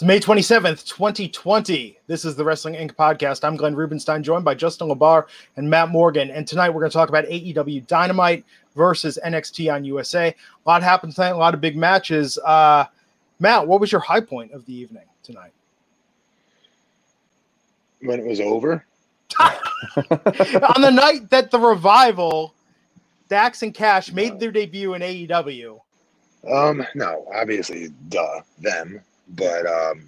It's May 27th, 2020. This is the Wrestling Inc. podcast. I'm Glenn Rubenstein, joined by Justin LaBar and Matt Morgan. And tonight we're going to talk about AEW Dynamite versus NXT on USA. A lot happened tonight, a lot of big matches. Uh, Matt, what was your high point of the evening tonight? When it was over? on the night that the revival, Dax and Cash made their debut in AEW. Um, no, obviously, duh, them but um,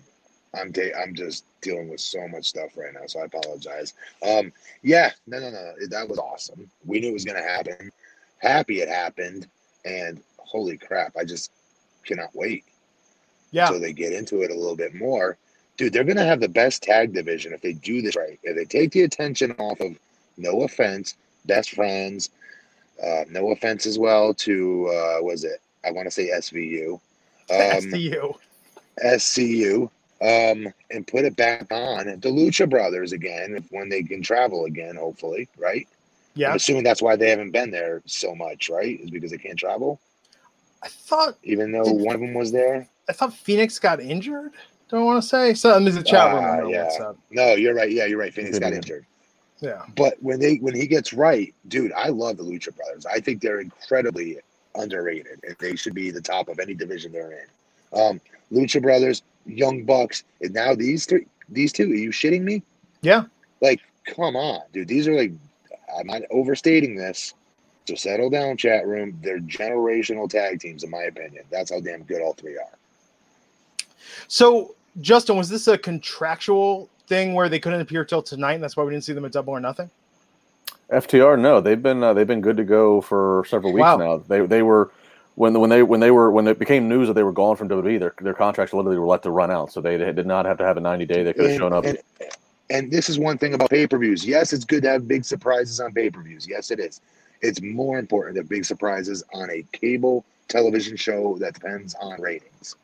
I'm da- I'm just dealing with so much stuff right now, so I apologize. Um, yeah, no, no, no, that was awesome. We knew it was gonna happen. Happy it happened, and holy crap, I just cannot wait. Yeah. So they get into it a little bit more, dude. They're gonna have the best tag division if they do this right. If they take the attention off of, no offense, best friends. Uh, no offense as well to uh, was it? I want to say SVU. Um, SVU. SCU um, and put it back on the Lucha Brothers again when they can travel again, hopefully, right? Yeah. I'm assuming that's why they haven't been there so much, right? Is because they can't travel. I thought, even though one of them was there, I thought Fenix got injured. Don't want to say something. There's a chat room. Uh, yeah. No, you're right. Yeah, you're right. Fenix got injured. Yeah. But when they when he gets right, dude, I love the Lucha Brothers. I think they're incredibly underrated, and they should be the top of any division they're in. Um, Lucha Brothers, Young Bucks, and now these three, these two. Are you shitting me? Yeah. Like, come on, dude. These are like, I'm not overstating this. So settle down, chat room. They're generational tag teams, in my opinion. That's how damn good all three are. So, Justin, was this a contractual thing where they couldn't appear till tonight, and that's why we didn't see them at Double or Nothing? FTR, no, they've been uh, they've been good to go for several weeks wow. now. They they were when when they when they were when it became news that they were gone from WWE, their their contracts literally were let to run out, so they, they did not have to have a ninety day. They could have shown up. And, and this is one thing about pay per views. Yes, it's good to have big surprises on pay per views. Yes, it is. It's more important to have big surprises on a cable television show that depends on ratings.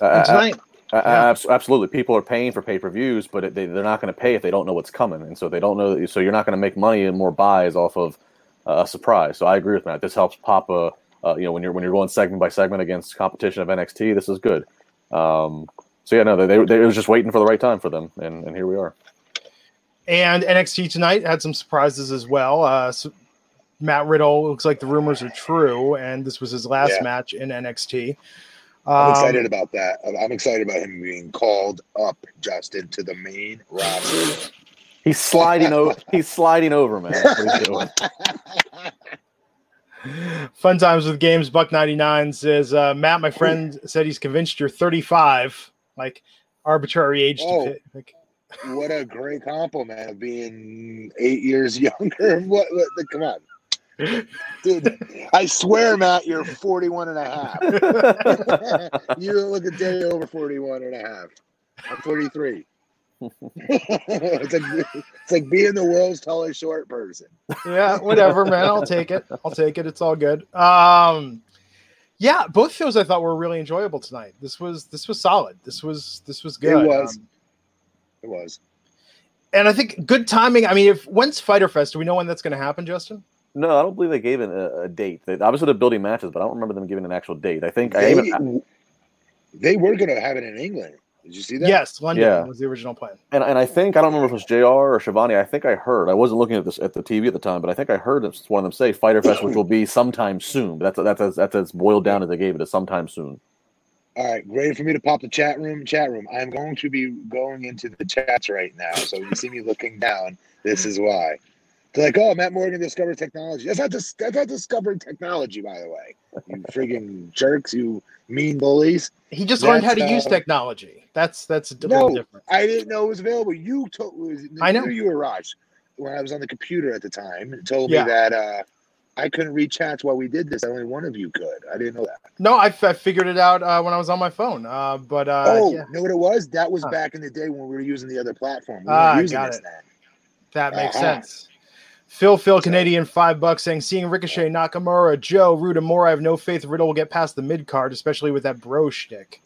Uh, tonight, uh, yeah. Absolutely, people are paying for pay per views, but they, they're not going to pay if they don't know what's coming, and so they don't know. So you're not going to make money and more buys off of uh, a surprise. So I agree with Matt. This helps pop a uh, you know, when you're when you're going segment by segment against competition of NXT, this is good. Um, so yeah, no, they, they, they was just waiting for the right time for them, and, and here we are. And NXT tonight had some surprises as well. Uh, so Matt Riddle looks like the rumors are true, and this was his last yeah. match in NXT. Um, I'm excited about that. I'm excited about him being called up, Justin, to the main roster. He's sliding over. He's sliding over, man. Fun times with games. Buck ninety nine says uh, Matt, my friend, said he's convinced you're thirty five, like arbitrary age oh, to pick. what a great compliment of being eight years younger. What? what come on. Dude, I swear, Matt, you're 41 and a half. you look a day over 41 and a half. I'm 43. It's like it's like being the world's tallest short person. Yeah, whatever, man. I'll take it. I'll take it. It's all good. Um, yeah, both shows I thought were really enjoyable tonight. This was this was solid. This was this was good. It was. Um, it was. And I think good timing. I mean, if when's Fyter Fest? Do we know when that's going to happen, Justin? No, I don't believe they gave it a, a date. They, obviously, they're building matches, but I don't remember them giving an actual date. I think they, I even, they were going to have it in England. Did you see that? Yes, London yeah. was the original plan. And and I think I don't remember if it was JR or Schiavone. I think I heard. I wasn't looking at this at the TV at the time, but I think I heard one of them say Fyter Fest, which will be sometime soon. That's that's as that's as boiled down as they gave it, as sometime soon. All right, great for me to pop the chat room. Chat room. I'm going to be going into the chats right now. So you see me looking down. This is why. They're like, oh, Matt Morgan discovered technology. That's not dis- that's not discovering technology, by the way. You friggin' jerks, you mean bullies. He just that's, learned how to uh, use technology. That's that's a no, different. I didn't know it was available. You told I know you were Raj when I was on the computer at the time. Told yeah. me that uh, I couldn't read chats while we did this. Only one of you could. I didn't know that. No, I, I figured it out uh, when I was on my phone. Uh, but uh, oh, yeah. know what it was? That was huh. back in the day when we were using the other platform. We ah, got it. Then. That makes uh-huh. sense. Phil Phil Canadian five bucks saying seeing Ricochet Nakamura Joe Roode more I have no faith Riddle will get past the mid card especially with that bro shtick.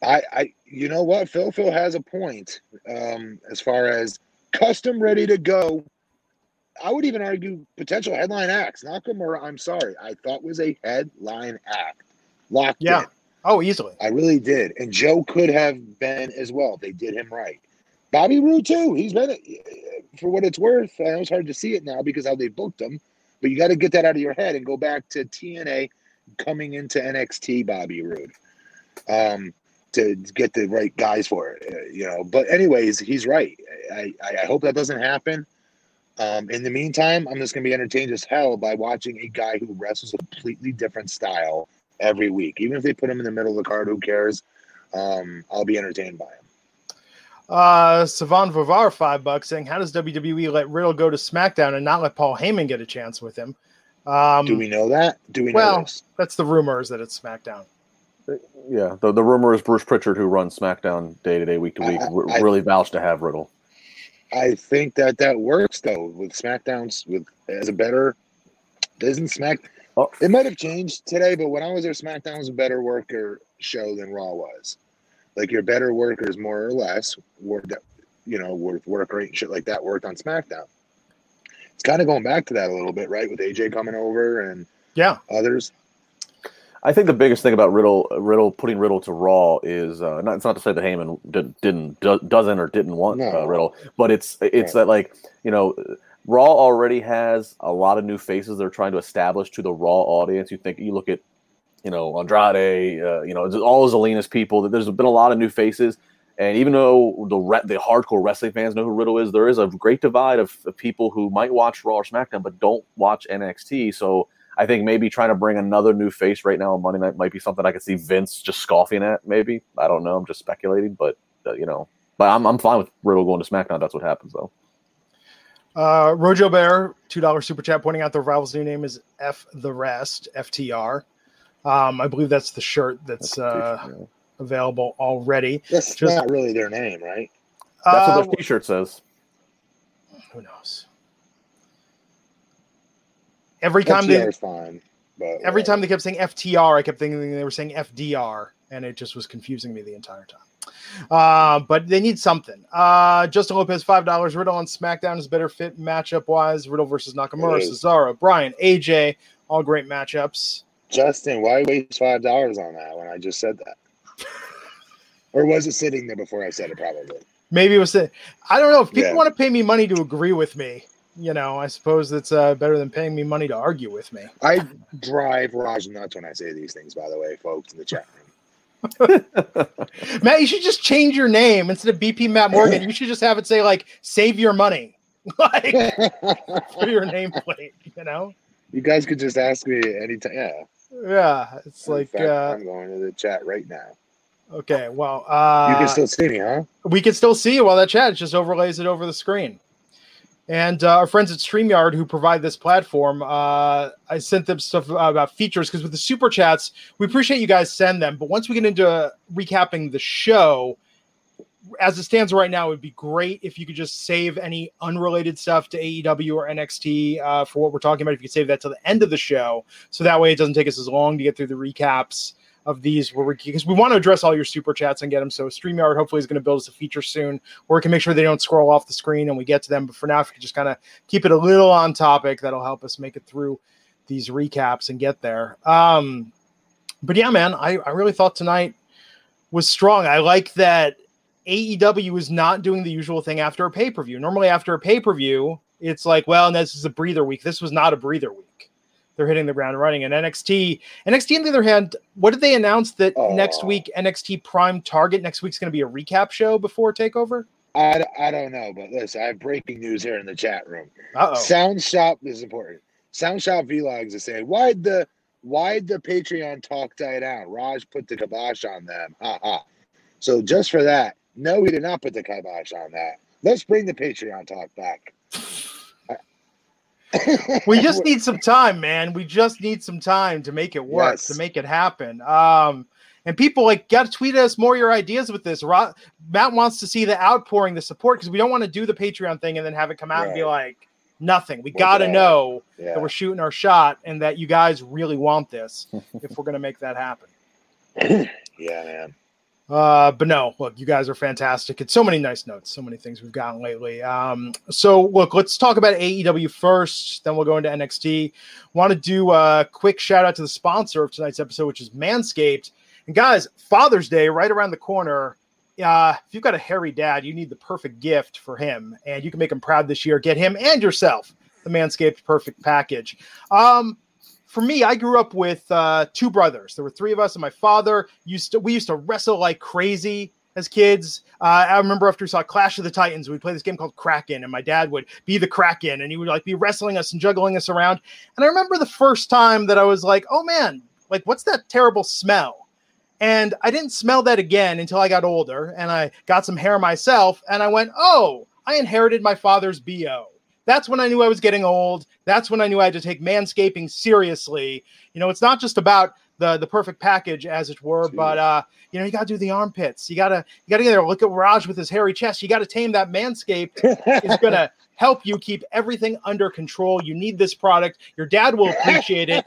I I you know what Phil Phil has a point um, as far as custom ready to go. I would even argue potential headline acts. Nakamura I'm sorry I thought was a headline act locked yeah. in. Oh, easily. I really did. And Joe could have been as well. They did him right. Bobby Roode too. He's been for what it's worth. I know it's hard to see it now because how they booked him, but you got to get that out of your head and go back to TNA coming into NXT. Bobby Roode, um, to get the right guys for it, uh, you know. But anyways, he's right. I I hope that doesn't happen. Um, in the meantime, I'm just gonna be entertained as hell by watching a guy who wrestles a completely different style every week. Even if they put him in the middle of the card, who cares? Um, I'll be entertained by him. Uh, Savan Vavar, five bucks, saying, How does WWE let Riddle go to SmackDown and not let Paul Heyman get a chance with him? Um, Do we know that? Do we well, know that's the rumors that it's SmackDown. Yeah, the, the rumor is Bruce Pritchard, who runs SmackDown day to day, week to week, I, I, really vouched to have Riddle. I think that that works though with SmackDowns with as a better. Doesn't Smack? Oh. It might have changed today, but when I was there, SmackDown was a better worker show than Raw was like your better workers more or less work that you know with work rate and shit like that worked on SmackDown. It's kind of going back to that a little bit, right? With AJ coming over and yeah, others. I think the biggest thing about Riddle, Riddle putting Riddle to Raw is uh, not. It's not to say that Heyman did, didn't doesn't or didn't want no. uh, Riddle, but it's it's right. that like you know, Raw already has a lot of new faces they're trying to establish to the Raw audience. You think you look at you know Andrade, uh, you know all Zelina's people. There's been a lot of new faces, and even though the re- the hardcore wrestling fans know who Riddle is, there is a great divide of, of, people who might watch Raw or SmackDown but don't watch NXT. So I think maybe trying to bring another new face right now on Monday Night might be something I could see Vince just scoffing at. Maybe I don't know. I'm just speculating, but uh, you know, but I'm I'm fine with Riddle going to SmackDown. That's what happens though. Uh, Rojo Bear, two dollar super chat, pointing out the rival's new name is F the Rest, FTR. Um, I believe that's the shirt that's, uh, available already. That's Just, not really their name, right? That's uh, what their T-shirt says. Who knows? Every time FTR they fine, but every time they kept saying FTR, I kept thinking they were saying FDR, and it just was confusing me the entire time. Uh, but they need something. Uh, Justin Lopez, five dollars. Riddle on SmackDown is better fit matchup wise. Riddle versus Nakamura, Cesaro, Bryan, AJ, all great matchups. Justin, why waste five dollars on that when I just said that? or was it sitting there before I said it? Probably. Maybe it was. I don't know if people yeah. want to pay me money to agree with me. You know, I suppose it's uh, better than paying me money to argue with me. I drive Raj nuts when I say these things. By the way, folks in the chat room. Matt, you should just change your name instead of BP Matt Morgan. You should just have it say like "Save your money," like for your nameplate. You know. You guys could just ask me anytime. Yeah. Yeah, it's In like fact, uh, I'm going to the chat right now. Okay, well, uh, you can still see me, huh? We can still see you while that chat just overlays it over the screen. And uh, our friends at StreamYard who provide this platform, uh, I sent them stuff about features because with the super chats, we appreciate you guys send them. But once we get into recapping the show, as it stands right now, it would be great if you could just save any unrelated stuff to AEW or NXT uh, for what we're talking about. If you could save that to the end of the show, so that way it doesn't take us as long to get through the recaps of these where we because we want to address all your super chats and get them. So StreamYard hopefully is going to build us a feature soon where we can make sure they don't scroll off the screen and we get to them. But for now, if you could just kind of keep it a little on topic, that'll help us make it through these recaps and get there. Um, but yeah, man, I, I really thought tonight was strong. I like that AEW is not doing the usual thing after a pay per view. Normally, after a pay per view, it's like, well, this is a breather week. This was not a breather week. They're hitting the ground running. And NXT, NXT, on the other hand, what did they announce that oh. next week NXT Prime Target next week's going to be a recap show before Takeover? I, I don't know, but listen, I have breaking news here in the chat room. Uh-oh. Sound Shop is important. Sound Shop Vlogs is saying, why'd the why'd the Patreon talk die down? Raj put the kibosh on them. Ha ha. So just for that, no, we did not put the kibosh on that. Let's bring the Patreon talk back. we just need some time, man. We just need some time to make it work, yes. to make it happen. Um, and people like got to tweet us more your ideas with this. Ro- Matt wants to see the outpouring, the support, because we don't want to do the Patreon thing and then have it come out right. and be like nothing. We got to know yeah. that we're shooting our shot and that you guys really want this if we're going to make that happen. yeah, man. Uh, but no, look, you guys are fantastic. It's so many nice notes, so many things we've gotten lately. Um, so look, let's talk about AEW first, then we'll go into NXT. Want to do a quick shout out to the sponsor of tonight's episode, which is Manscaped. And guys, Father's Day right around the corner. Uh, if you've got a hairy dad, you need the perfect gift for him, and you can make him proud this year. Get him and yourself the Manscaped Perfect Package. Um, for me, I grew up with uh, two brothers. There were three of us, and my father used to. We used to wrestle like crazy as kids. Uh, I remember after we saw Clash of the Titans, we'd play this game called Kraken, and my dad would be the Kraken, and he would like be wrestling us and juggling us around. And I remember the first time that I was like, "Oh man, like what's that terrible smell?" And I didn't smell that again until I got older, and I got some hair myself, and I went, "Oh, I inherited my father's bo." That's when I knew I was getting old. That's when I knew I had to take manscaping seriously. You know, it's not just about the the perfect package, as it were. But uh, you know, you gotta do the armpits. You gotta you gotta get there. Look at Raj with his hairy chest. You gotta tame that manscaped. it's gonna help you keep everything under control. You need this product. Your dad will appreciate it.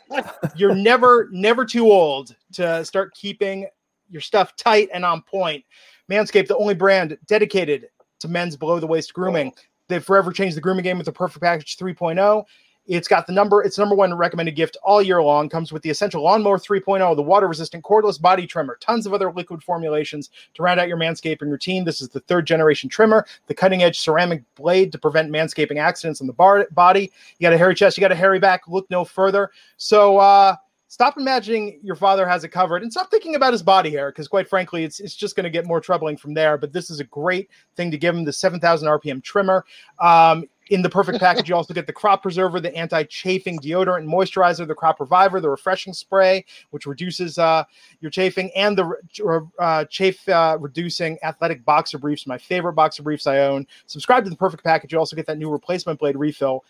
You're never never too old to start keeping your stuff tight and on point. Manscaped, the only brand dedicated to men's below the waist grooming. They've forever changed the grooming game with the Perfect Package 3.0. It's got the number, it's number one recommended gift all year long. Comes with the essential lawnmower 3.0, the water resistant cordless body trimmer, tons of other liquid formulations to round out your manscaping routine. This is the third generation trimmer, the cutting edge ceramic blade to prevent manscaping accidents on the bar- body. You got a hairy chest, you got a hairy back. Look no further. So, uh, stop imagining your father has it covered and stop thinking about his body hair because quite frankly it's, it's just going to get more troubling from there but this is a great thing to give him the 7000 rpm trimmer um, in the perfect package, you also get the crop preserver, the anti-chafing deodorant and moisturizer, the crop reviver, the refreshing spray, which reduces uh, your chafing, and the uh, chafe uh, reducing athletic boxer briefs. My favorite boxer briefs I own. Subscribe to the perfect package. You also get that new replacement blade refill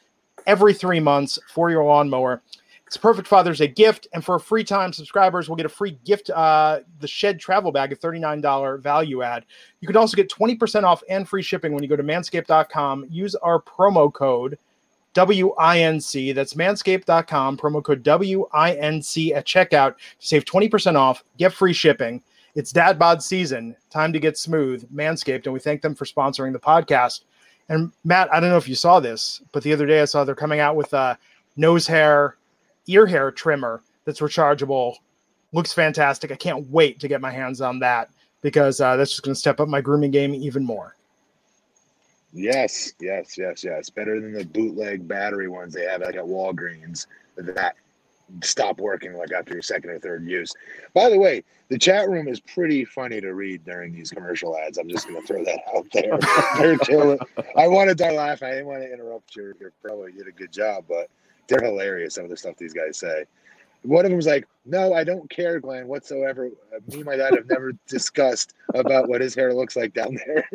every three months for your lawnmower. It's perfect Father's Day gift. And for a free time subscribers, we'll get a free gift, uh, the Shed travel bag, a $39 value add. You can also get 20% off and free shipping when you go to manscaped.com. Use our promo code WINC. That's manscaped.com, promo code WINC at checkout to save 20% off, get free shipping. It's dad bod season. Time to get smooth. Manscaped. And we thank them for sponsoring the podcast. And Matt, I don't know if you saw this, but the other day I saw they're coming out with a nose hair ear hair trimmer that's rechargeable. Looks fantastic. I can't wait to get my hands on that because uh, that's just going to step up my grooming game even more. Yes, yes, yes, yes. Better than the bootleg battery ones they have like at Walgreens that stop working like after your second or third use. By the way, the chat room is pretty funny to read during these commercial ads. I'm just going to throw that out there. I wanted to laugh. I didn't want to interrupt your your pro. You did a good job, but they're hilarious. Some of the stuff these guys say. One of them was like, "No, I don't care, Glenn, whatsoever. Me and my dad have never discussed about what his hair looks like down there."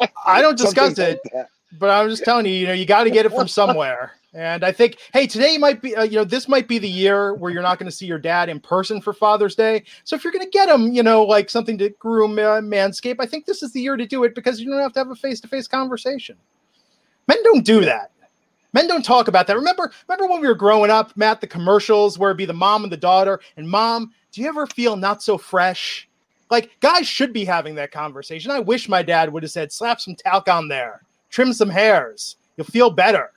I don't discuss it, like but I'm just telling you, you know, you got to get it from somewhere. And I think, hey, today might be, uh, you know, this might be the year where you're not going to see your dad in person for Father's Day. So if you're going to get him, you know, like something to groom uh, Manscape, I think this is the year to do it because you don't have to have a face to face conversation. Men don't do that. Men don't talk about that. Remember, remember when we were growing up, Matt, the commercials where it'd be the mom and the daughter, and mom, do you ever feel not so fresh? Like guys should be having that conversation. I wish my dad would have said, slap some talc on there, trim some hairs. You'll feel better.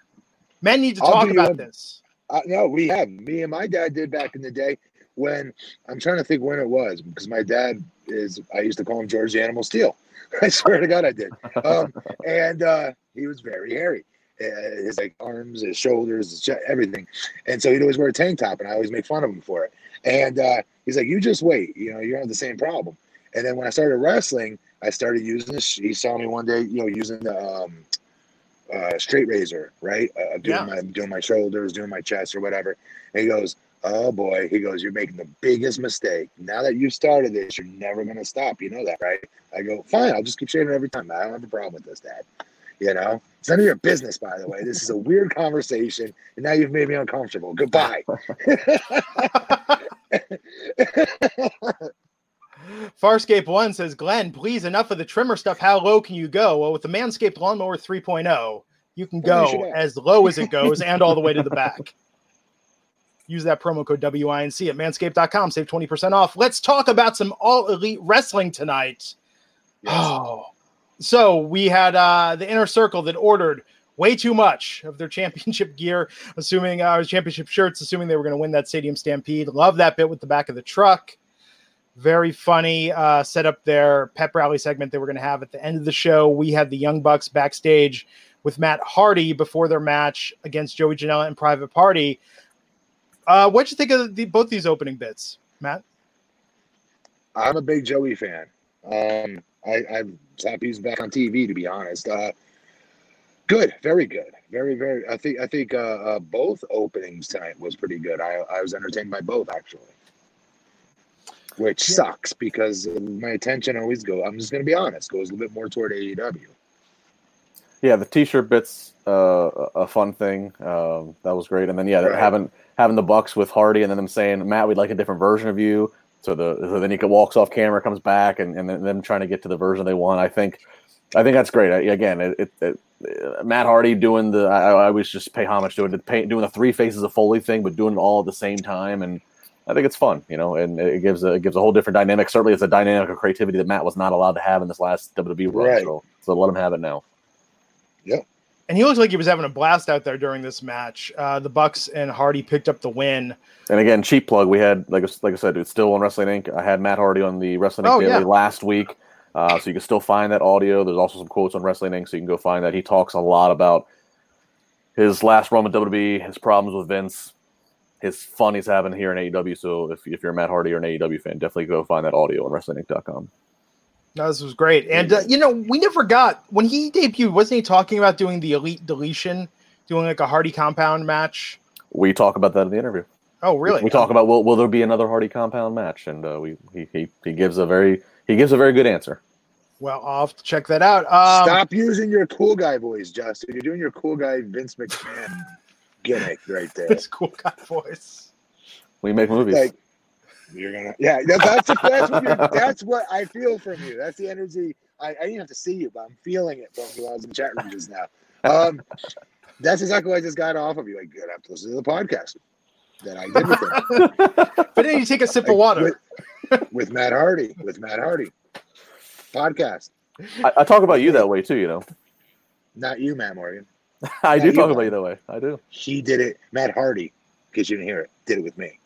Men need to talk about this. Uh, no, we have. Me and my dad did back in the day when I'm trying to think when it was because my dad is, I used to call him George the Animal Steele. I swear to God, I did. Um, and uh, he was very hairy. Uh, his like arms, his shoulders, his chest, everything. And so he'd always wear a tank top, and I always make fun of him for it. And uh, he's like, "You just wait, you know, you're on the same problem." And then when I started wrestling, I started using this. He saw me one day, you know, using the um, uh, straight razor, right? Uh, doing yeah. my doing my shoulders, doing my chest, or whatever. And he goes, "Oh boy," he goes, "You're making the biggest mistake. Now that you've started this, you're never gonna stop. You know that, right?" I go, "Fine, I'll just keep shaving every time. I don't have a problem with this, Dad." You know, it's none of your business, by the way. This is a weird conversation, and now you've made me uncomfortable. Goodbye. Farscape One says, Glenn, please, enough of the trimmer stuff. How low can you go? Well, with the Manscaped Lawnmower 3.0, you can go as low as it goes and all the way to the back. Use that promo code WINC at manscaped.com. Save 20% off. Let's talk about some all elite wrestling tonight. Yes. Oh, so we had uh, the inner circle that ordered way too much of their championship gear, assuming our uh, championship shirts, assuming they were going to win that stadium stampede. Love that bit with the back of the truck. very funny uh, set up their pep rally segment they were going to have at the end of the show. We had the Young Bucks backstage with Matt Hardy before their match against Joey Janela and Private Party. Uh, what'd you think of the, both these opening bits, Matt? I'm a big Joey fan. Um, I, I'm happy he's back on TV. To be honest, uh, good, very good, very very. I think I think uh, uh, both openings tonight was pretty good. I I was entertained by both actually which yeah. sucks because my attention always go. I'm just going to be honest, goes a little bit more toward AEW. Yeah, the T-shirt bits uh, a fun thing. Um, that was great, and then yeah, right. having having the Bucks with Hardy, and then them saying, "Matt, we'd like a different version of you." So the so then he walks off camera, comes back, and and then them trying to get to the version they want. I think, I think that's great. I, again, it, it, it, Matt Hardy doing the I, I always just pay homage to it, doing the three faces of Foley thing, but doing it all at the same time and I think it's fun, you know, and it gives a it gives a whole different dynamic. Certainly, it's a dynamic of creativity that Matt was not allowed to have in this last WWE run. Right. So, so let him have it now. Yep. And he looked like he was having a blast out there during this match. Uh, the Bucks and Hardy picked up the win. And again, cheap plug. We had like like I said, it's still on Wrestling Inc. I had Matt Hardy on the Wrestling Inc. Oh, Daily yeah. last week, uh, so you can still find that audio. There's also some quotes on Wrestling Inc. So you can go find that. He talks a lot about his last run with WWE, his problems with Vince, his fun he's having here in AEW. So if, if you're a Matt Hardy or an AEW fan, definitely go find that audio on WrestlingInc.com. No, this was great. And, uh, you know, we never got, when he debuted, wasn't he talking about doing the Elite Deletion, doing like a Hardy Compound match? We talk about that in the interview. Oh, really? We, we talk about will will there be another Hardy Compound match, and uh, we he, he he gives a very he gives a very good answer. Well, I'll have to check that out. Um, Stop using your cool guy voice, Justin. You're doing your cool guy Vince McMahon gimmick right there. His cool guy voice. We make movies. Like, you're gonna, yeah. That's that's what that's what I feel from you. That's the energy. I, I didn't have to see you, but I'm feeling it from you. I was in the chat room just now. Um, that's exactly what I just got off of you. Like, good, I have to listen to the podcast that I did with him. but then you take a sip of water with, with Matt Hardy. With Matt Hardy, podcast. I, I talk about you that way too. You know, not you, Matt Morgan. I do talk about you that way. I do. He did it. Matt Hardy, because you didn't hear it, did it with me.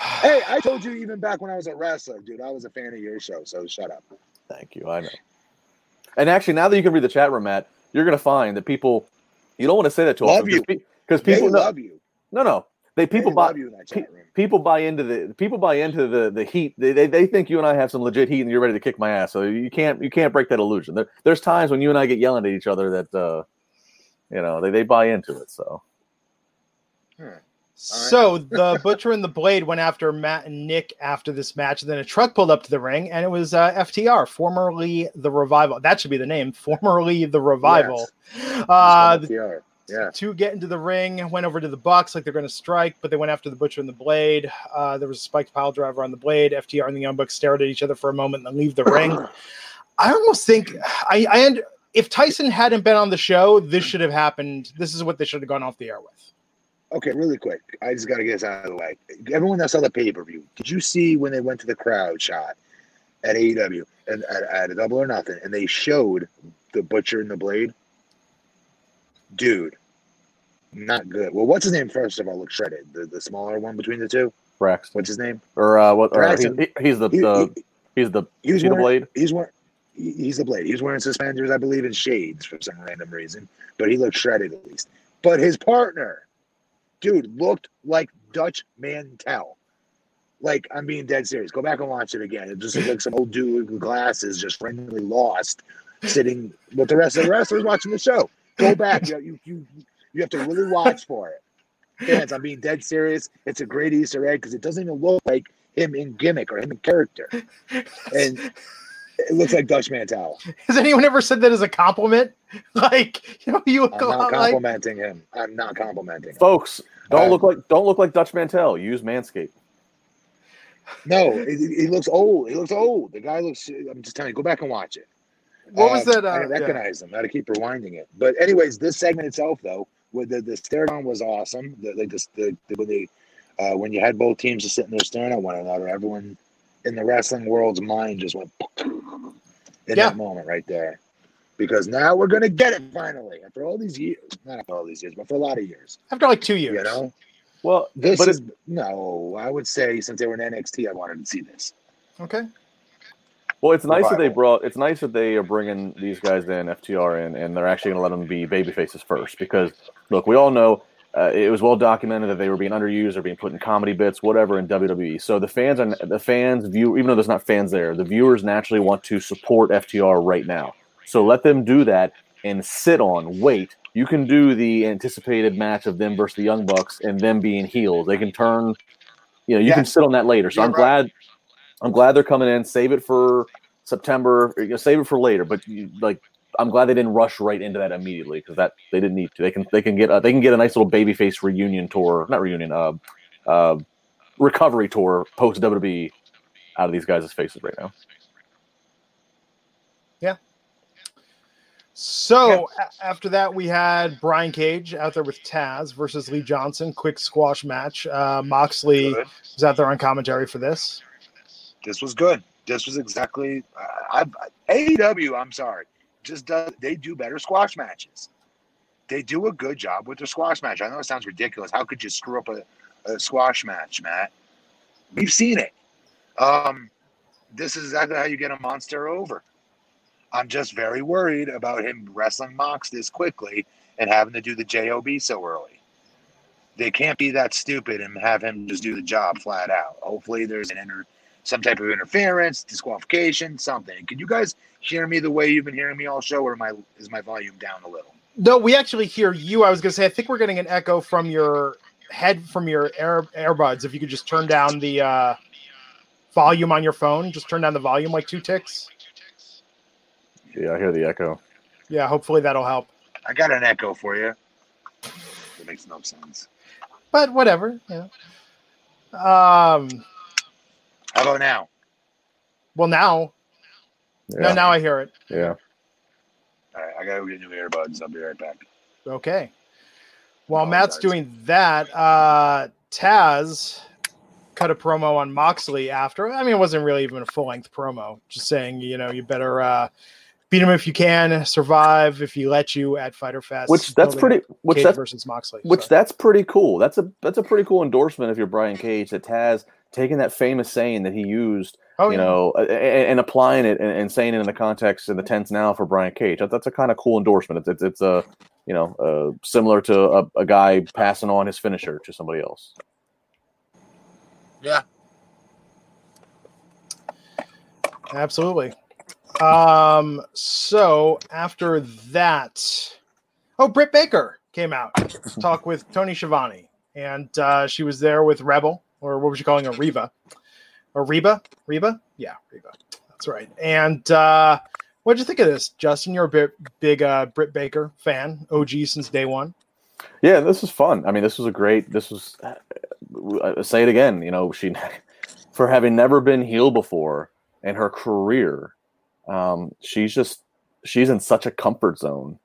Hey, I told you even back when I was a wrestler, dude. I was a fan of your show, so shut up. Thank you. I know. And actually, now that you can read the chat room, Matt, you're going to find that people. You don't want to say that to love often, you because people know, love you. No, no, they people they buy pe- people buy into the people buy into the the heat. They, they they think you and I have some legit heat, and you're ready to kick my ass. So you can't you can't break that illusion. There, there's times when you and I get yelling at each other that uh, you know they, they buy into it. So. Hmm. So the Butcher and the Blade went after Matt and Nick after this match. And then a truck pulled up to the ring, and it was uh, FTR, formerly the Revival. That should be the name, formerly the Revival. Yes. Uh, FTR yeah. to get into the ring. Went over to the Bucks like they're going to strike, but they went after the Butcher and the Blade. Uh, there was a spiked pile driver on the Blade. FTR and the Young Bucks stared at each other for a moment and then leave the ring. I almost think I, I end, if Tyson hadn't been on the show, this should have happened. This is what they should have gone off the air with. Okay, really quick. I just got to get this out of the way. Everyone that saw the pay per view, did you see when they went to the crowd shot at AEW and at, at a double or nothing, and they showed the Butcher and the Blade? Dude, not good. Well, what's his name? First of all, looks shredded. The the smaller one between the two. Braxton. What's his name? Or uh, what? Or he, he's the, he, the he, he's the he's wearing, the blade. He's wearing he's the blade. He's wearing suspenders, I believe, and shades for some random reason. But he looks shredded at least. But his partner, dude, looked like Dutch Mantell. Like I'm being dead serious. Go back and watch it again. It just looks like some old dude with glasses, just randomly lost, sitting with the rest of the wrestlers watching the show. Go back. You, you, you you have to really watch for it. Fans, I'm being dead serious. It's a great Easter egg because it doesn't even look like him in gimmick or him in character. And it looks like Dutch Mantell. Has anyone ever said that as a compliment? Like, you know, you look I'm not complimenting like... him. I'm not complimenting him. Folks, don't um, look like don't look like Dutch Mantell. Use Manscaped. No, he, he, looks old. He looks old. The guy looks. I'm just telling you, go back and watch it. What was that? Uh, I didn't recognize yeah. him. I had to keep rewinding it. But anyways, this segment itself, though, with the the stare down was awesome. The, like the, the, the when they uh, when you had both teams just sitting there staring at one another, everyone in the wrestling world's mind just went in yeah. that moment right there. Because now we're gonna get it finally after all these years. Not after all these years, but for a lot of years. After like two years, you know. Well, this is no. I would say since they were in NXT, I wanted to see this. Okay. Well, it's nice that they brought. It's nice that they are bringing these guys in, FTR in, and they're actually going to let them be baby faces first. Because look, we all know uh, it was well documented that they were being underused or being put in comedy bits, whatever, in WWE. So the fans are the fans view, even though there's not fans there, the viewers naturally want to support FTR right now. So let them do that and sit on, wait. You can do the anticipated match of them versus the Young Bucks and them being heels. They can turn, you know, you can sit on that later. So I'm right. glad I'm glad they're coming in. Save it for September. You know, save it for later. But you, like, I'm glad they didn't rush right into that immediately because that they didn't need to. They can they can get uh, they can get a nice little babyface reunion tour, not reunion, uh, uh, recovery tour post WWE out of these guys' faces right now. Yeah. So yeah. A- after that, we had Brian Cage out there with Taz versus Lee Johnson, quick squash match. Uh, Moxley Good. was out there on commentary for this this was good. This was exactly I, I, AEW. I'm sorry, just does they do better squash matches? They do a good job with their squash match. I know it sounds ridiculous. How could you screw up a, a squash match, Matt? We've seen it. Um, this is exactly how you get a monster over. I'm just very worried about him wrestling Mox this quickly and having to do the job so early. They can't be that stupid and have him just do the job flat out. Hopefully, there's an inner some type of interference, disqualification, something. Can you guys hear me the way you've been hearing me all show, or am I is my volume down a little? No, we actually hear you. I was going to say, I think we're getting an echo from your head from your air earbuds. If you could just turn down the uh, volume on your phone, just turn down the volume like two ticks. Yeah, I hear the echo. Yeah, hopefully that'll help. I got an echo for you. It makes no sense. But whatever, yeah. Um, how about now? Well, now. Yeah. No, now I hear it. Yeah. All right, I gotta get new earbuds. I'll be right back. Okay. While Matt's doing that, uh, Taz cut a promo on Moxley after. I mean, it wasn't really even a full length promo. Just saying, you know, you better uh, beat him if you can, survive if he let you at Fyter Fest. Which that's pretty. Which Cage that's versus Moxley. Which so. that's pretty cool. That's a that's a pretty cool endorsement if you're Brian Cage that Taz taking that famous saying that he used, oh, you yeah. know, and, and, applying it and, and, saying it in the context in the tense now for Brian Cage. That's a kind of cool endorsement. It's it's, it's a you know uh, similar to a, a guy passing on his finisher to somebody else. Yeah. Absolutely. Um, so after that, oh, Britt Baker came out to talk with Tony Schiavone, and uh, she was there with Rebel, or what was she calling her, Reba, or Reba, Reba, yeah, Reba. That's right. And uh, what did you think of this, Justin? You're a big, big uh, Britt Baker fan, OG since day one. Yeah, this was fun. I mean, this was a great. This was. Uh, say it again. You know, she, for having never been heel before in her career, um, she's just she's in such a comfort zone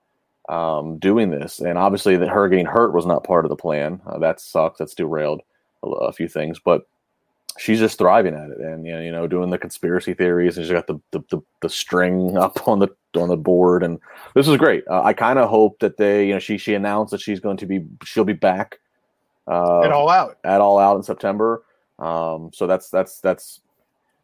um, doing this, and obviously that her getting hurt was not part of the plan. Uh, that sucks. That's derailed a, a, few things, but she's just thriving at it, and you know, doing the conspiracy theories, and she's got the the, the, the string up on the on the board, and this is great. Uh, I kind of hope that they, you know, she she announced that she's going to be she'll be back uh, at all out at all out in September. Um, so that's that's that's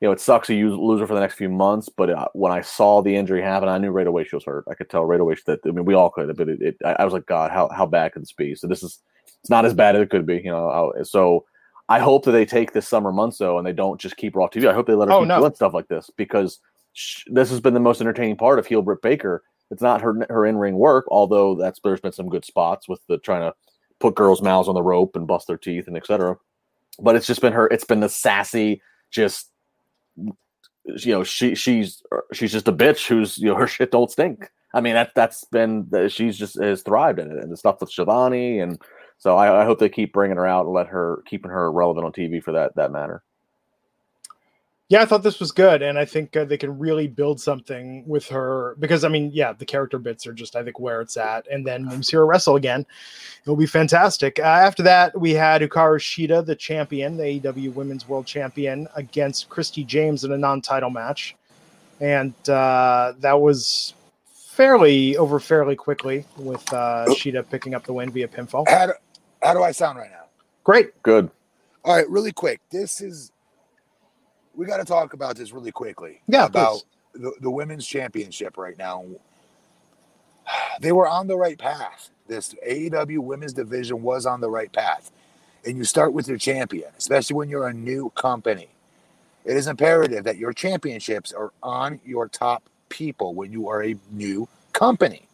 you know, it sucks to use, lose her for the next few months. But uh, when I saw the injury happen, I knew right away she was hurt. I could tell right away that. I mean, we all could, but it, it, I was like, God, how how bad could this be? So this is it's not as bad as it could be, you know. I'll, so I hope that they take this summer months though, and they don't just keep her off TV. I hope they let her oh, keep no. doing stuff like this because sh- this has been the most entertaining part of heel Britt Baker. It's not her her in ring work, although that's there's been some good spots with the trying to put girls' mouths on the rope and bust their teeth and etc. But it's just been her. It's been the sassy, just you know she she's she's just a bitch who's you know her shit don't stink. I mean that that's been she's just has thrived in it and the stuff with Schiavone and so I, I hope they keep bringing her out and let her keeping her relevant on TV for that that matter yeah, I thought this was good, and I think uh, they can really build something with her because I mean, yeah, the character bits are just I think where it's at, and then when we see her wrestle again, it'll be fantastic. Uh, after that, we had Hikaru Shida, the champion, the AEW Women's World Champion, against Christy James in a non-title match, and uh, that was fairly over fairly quickly with uh, Shida picking up the win via pinfall. How do, how do I sound right now? Great. Good. All right, really quick. This is we got to talk about this really quickly. Yeah, about the, the women's championship right now. They were on the right path. This AEW women's division was on the right path. And you start with your champion, especially when you're a new company. It is imperative that your championships are on your top people when you are a new company.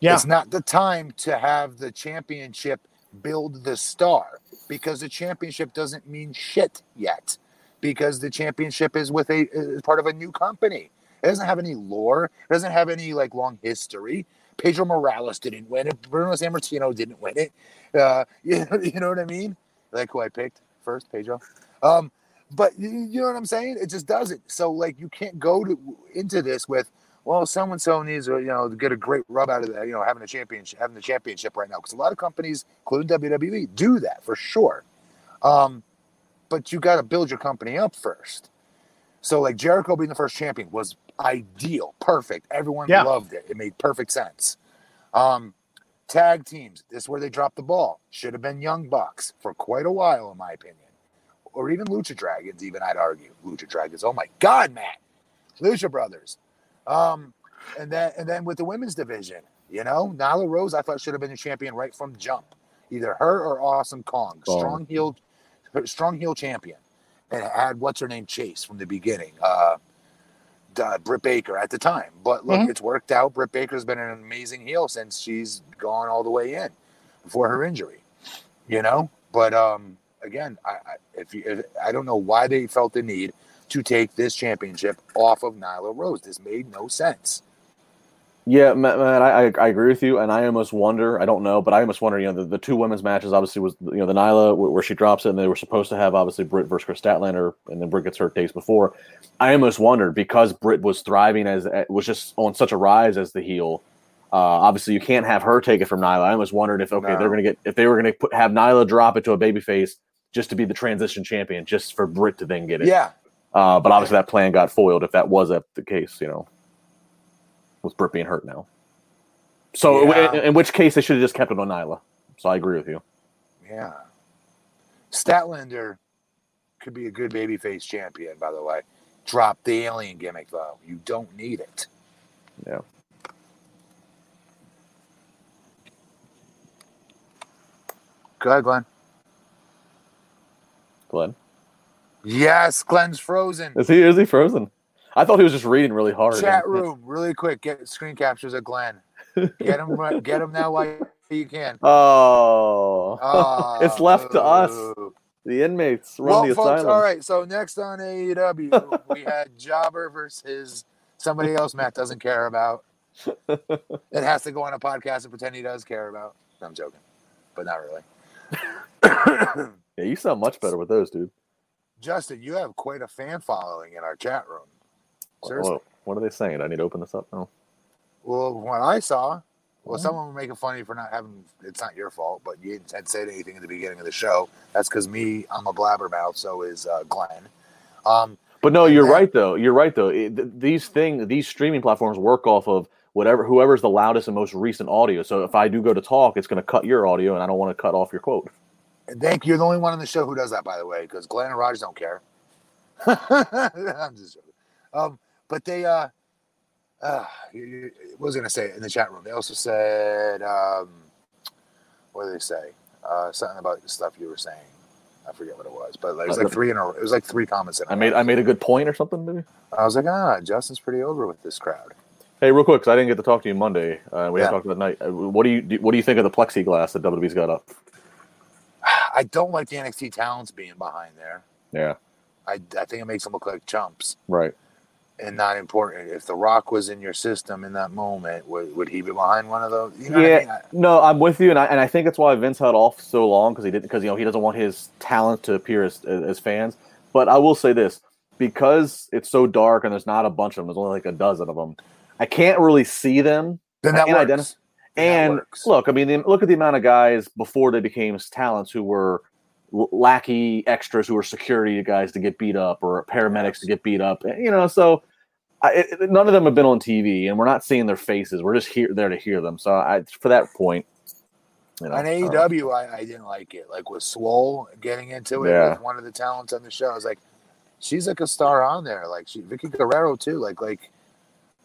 Yeah. It's not the time to have the championship build the star because the championship doesn't mean shit yet because the championship is with a is part of a new company. It doesn't have any lore. It doesn't have any like long history. Pedro Morales didn't win it. Bruno Sammartino didn't win it. Uh, you, know, you know what I mean? Like who I picked first, Pedro. Um, but you, you know what I'm saying? It just doesn't. So like you can't go to into this with well, so and so needs to you know to get a great rub out of that. You know, having a championship, having the championship right now, because a lot of companies, including WWE, do that for sure. Um, but you got to build your company up first. So like Jericho being the first champion was ideal, perfect. Everyone yeah. loved it. It made perfect sense. Um, tag teams, this is where they dropped the ball. Should have been Young Bucks for quite a while, in my opinion, or even Lucha Dragons. Even I'd argue Lucha Dragons. Oh my God, Matt, Lucha Brothers. Um, and then and then with the women's division, you know, Nyla Rose, I thought should have been the champion right from jump. Either her or Awesome Kong, strong heel, strong heel champion, and had what's her name Chase from the beginning. Uh, uh, Britt Baker at the time. But look, mm-hmm. it's worked out. Britt Baker's been an amazing heel since she's gone all the way in before her injury. You know, but um, again, I, I if you, if, I don't know why they felt the need to take this championship off of Nyla Rose. This made no sense. Yeah, man, I, I agree with you, and I almost wonder. I don't know, but I almost wonder. You know, the, the two women's matches obviously was you know the Nyla where she drops it, and they were supposed to have obviously Britt versus Kris Statlander, and then Britt gets hurt days before. I almost wondered because Britt was thriving as was just on such a rise as the heel. Uh, obviously, you can't have her take it from Nyla. I almost wondered if okay, no. they're going to get if they were going to have Nyla drop it to a babyface just to be the transition champion, just for Britt to then get it. Yeah, uh, but obviously, that plan got foiled if that was the case, you know, with Britt being hurt now. So, yeah. in, in, which case, they should have just kept it on Nyla. So, I agree with you. Yeah. Statlander could be a good babyface champion, by the way. Drop the alien gimmick, though. You don't need it. Yeah. Go ahead, Glenn. Glenn. Yes, Glenn's frozen. Is he? Is he frozen? I thought he was just reading really hard. Chat room, really quick. Get screen captures of Glenn. Get him. get him now while you can. Oh, oh it's left to us. Oh. The inmates run well, the folks, asylum. All right. So next on AEW, we had Jobber versus somebody else Matt doesn't care about. it has to go on a podcast and pretend he does care about. I'm joking, but not really. yeah, you sound much better with those, dude. Justin, you have quite a fan following in our chat room. Seriously. What, what are they saying? I need to open this up now. Well, what I saw, well, someone was making fun of you for not having. It's not your fault, but you hadn't said anything at the beginning of the show. That's because me, I'm a blabbermouth. So is uh, Glenn. Um, but no, you're right though. You're right though. It, these things, these streaming platforms work off of whatever whoever's the loudest and most recent audio. So if I do go to talk, it's going to cut your audio, and I don't want to cut off your quote. And thank you. You're the only one on the show who does that, by the way, because Glenn and Rogers don't care. I'm just joking. Um, but they, uh, uh, what was going to say in the chat room? They also said, um, what did they say? Uh, something about the stuff you were saying. I forget what it was, but it was like three in a. It was like three comments. In I made I made a good point or something, maybe. I was like, ah, Justin's pretty over with this crowd. Hey, real quick, because I didn't get to talk to you Monday. Uh, we yeah. had talked about night. Uh, what do you what do you think of the plexiglass that WWE's got up? I don't like the NXT talents being behind there. Yeah. I, I think it makes them look like chumps. Right. And not important. If The Rock was in your system in that moment, would, would he be behind one of those? You know yeah. I mean? I, no, I'm with you, and I and I think that's why Vince held off so long because he didn't because you know he doesn't want his talent to appear as as fans. But I will say this because it's so dark and there's not a bunch of them. There's only like a dozen of them. I can't really see them. Then that works. Identify, and look, I mean, look at the amount of guys before they became talents who were lackey extras, who were security guys to get beat up, or paramedics to get beat up. Eh, you know, so I, it, none of them have been on TV, and we're not seeing their faces. We're just here there to hear them. So, I, for that point, You know, on AEW, I, I, didn't like it. Like with Swole getting into it yeah. with one of the talents on the show, I was like, she's like a star on there. Like she, Vickie Guerrero too. Like like,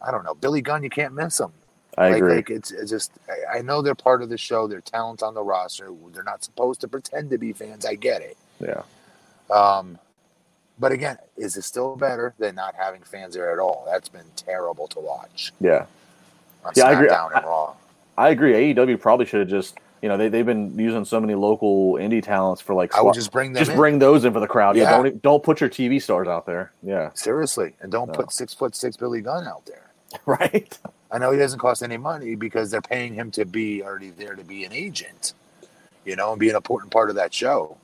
I don't know, Billy Gunn. You can't miss them. I like, agree. Like it's, it's just I, I know they're part of the show. They're talent on the roster. They're not supposed to pretend to be fans. I get it. Yeah. Um, but again, is it still better than not having fans there at all? That's been terrible to watch. Yeah. yeah, I agree. And I, I agree. AEW probably should have just you know they they've been using so many local indie talents for like I would just bring them just in. bring those in for the crowd. Yeah, yeah don't don't put your TV stars out there. Yeah, seriously, and don't no. put six foot six Billy Gunn out there. Right. I know he doesn't cost any money because they're paying him to be already there to be an agent, you know, and be an important part of that show.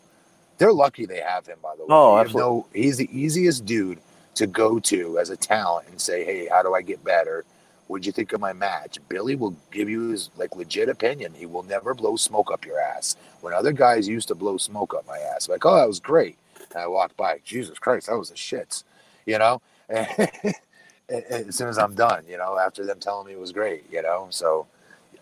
They're lucky they have him, by the way. Oh, absolutely. No, he's the easiest dude to go to as a talent and say, "Hey, how do I get better? What'd you think of my match?" Billy will give you his like legit opinion. He will never blow smoke up your ass. When other guys used to blow smoke up my ass, like, "Oh, that was great," and I walked by, Jesus Christ, that was a shits, you know. as soon as I'm done, you know, after them telling me it was great, you know. So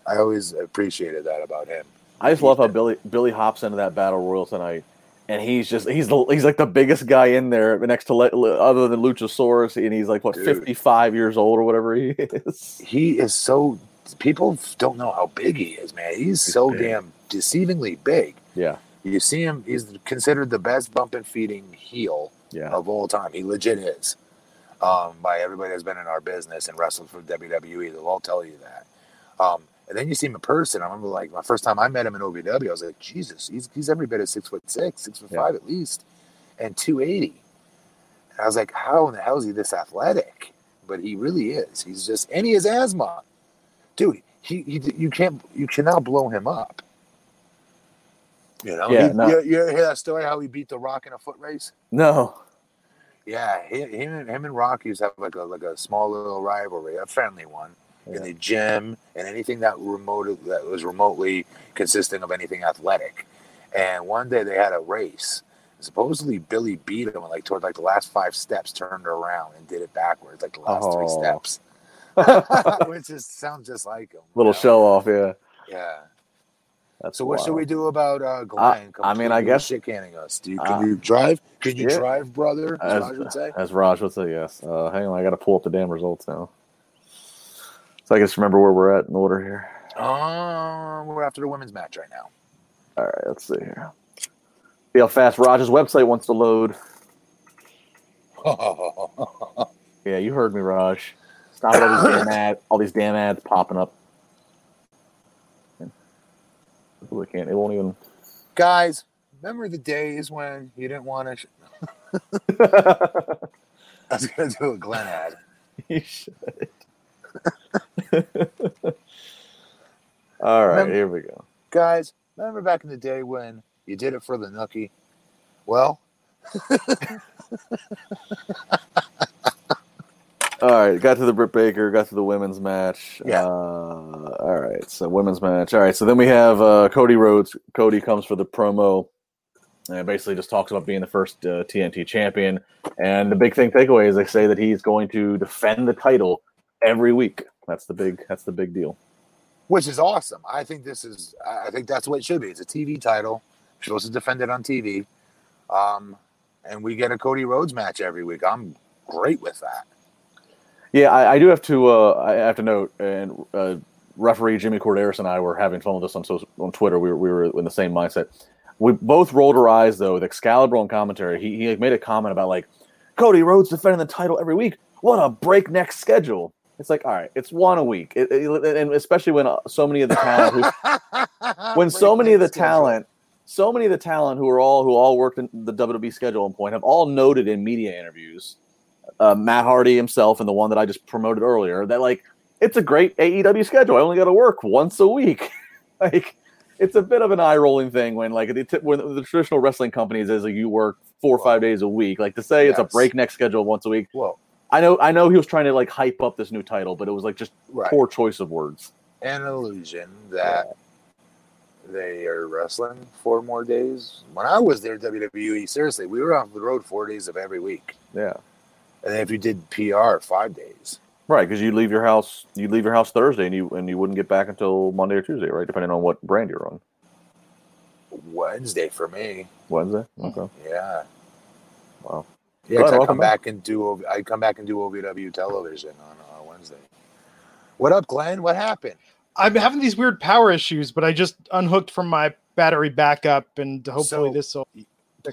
I always appreciated that about him. I just love how Billy Billy hops into that battle royal tonight and he's just he's the, he's like the biggest guy in there next to other than Luchasaurus, and he's like what fifty five years old or whatever he is. He is so people don't know how big he is, man. He's, he's so big. damn deceivingly big. Yeah, you see him; he's considered the best bump and feeding heel yeah. of all time. He legit is. Um, by everybody that's been in our business and wrestled for WWE, they'll all tell you that. Um, and then you see him in person. I remember like my first time I met him in OVW, I was like, Jesus, he's he's every bit of six foot six, six foot yeah. five at least, and two eighty. And I was like, how in the hell is he this athletic? But he really is. He's just and he has asthma, dude. He, he you can't you cannot blow him up. You know, yeah, he, no. you, you hear that story how he beat the Rock in a foot race? No. Yeah, him, him and Rock used to have like a like a small little rivalry, a friendly one yeah. in the gym and anything that remote that was remotely consisting of anything athletic. And one day they had a race. Supposedly Billy beat him and like toward like the last five steps, turned around and did it backwards, like the last oh. three steps. Which just sounds just like him. Little know? show off, yeah. Yeah. That's so what should we do about uh, Glenn? Uh, I mean, I guess shit canning us. Do you, can uh, you drive? Can you yeah. drive, brother? As, Raj would say. As Raj would say, yes. Uh, hang on, I got to pull up the damn results now. So I guess remember where we're at in order here. Um, we're after the women's match right now. All right, let's see here. See how fast Raj's website wants to load. yeah, you heard me, Raj. Stop all these damn ads, all these damn ads popping up. People can't. It won't even. Guys, remember the days when you didn't want to. Sh- I was gonna do a Glenn ad. You should. All right, remember, here we go. Guys, remember back in the day when you did it for the nookie? Well, all right, got to the Britt Baker, got to the women's match. Yeah. Uh, all right, so women's match. All right, so then we have uh, Cody Rhodes. Cody comes for the promo and basically just talks about being the first uh, TNT champion. And the big thing takeaway is they say that he's going to defend the title every week. That's the big. That's the big deal. Which is awesome. I think this is. I think that's what it should be. It's a TV title. You're supposed to defend it on TV, um, and we get a Cody Rhodes match every week. I'm great with that. Yeah, I, I do have to. Uh, I have to note, and uh, referee Jimmy Korderas and I were having fun with this on on Twitter. We were we were in the same mindset. We both rolled our eyes though with Excalibur on commentary. He he made a comment about like Cody Rhodes defending the title every week. What a breakneck schedule! It's like, all right, it's one a week, it, it, and especially when uh, so many of the talent, when so many of the talent, so many of the talent who are all who all worked in the WWE schedule and point have all noted in media interviews, uh, Matt Hardy himself and the one that I just promoted earlier, that like it's a great AEW schedule. I only got to work once a week, like it's a bit of an eye rolling thing when like the, when the traditional wrestling companies is like you work four or five days a week. Like to say yes. it's a breakneck schedule once a week. Well, I know, I know he was trying to like hype up this new title, but it was like just right. poor choice of words. An illusion that yeah. they are wrestling four more days. When I was there, WWE, seriously, we were on the road four days of every week. Yeah, and then if you did PR, five days. Right, because you leave your house, you leave your house Thursday, and you and you wouldn't get back until Monday or Tuesday, right? Depending on what brand you're on. Wednesday for me. Wednesday. Okay. Yeah. Wow. Yeah, Go 'cause ahead, I come welcome back and do I come back and do OVW television on uh, Wednesday. What up, Glenn? What happened? I'm having these weird power issues, but I just unhooked from my battery backup, and hopefully So, this will.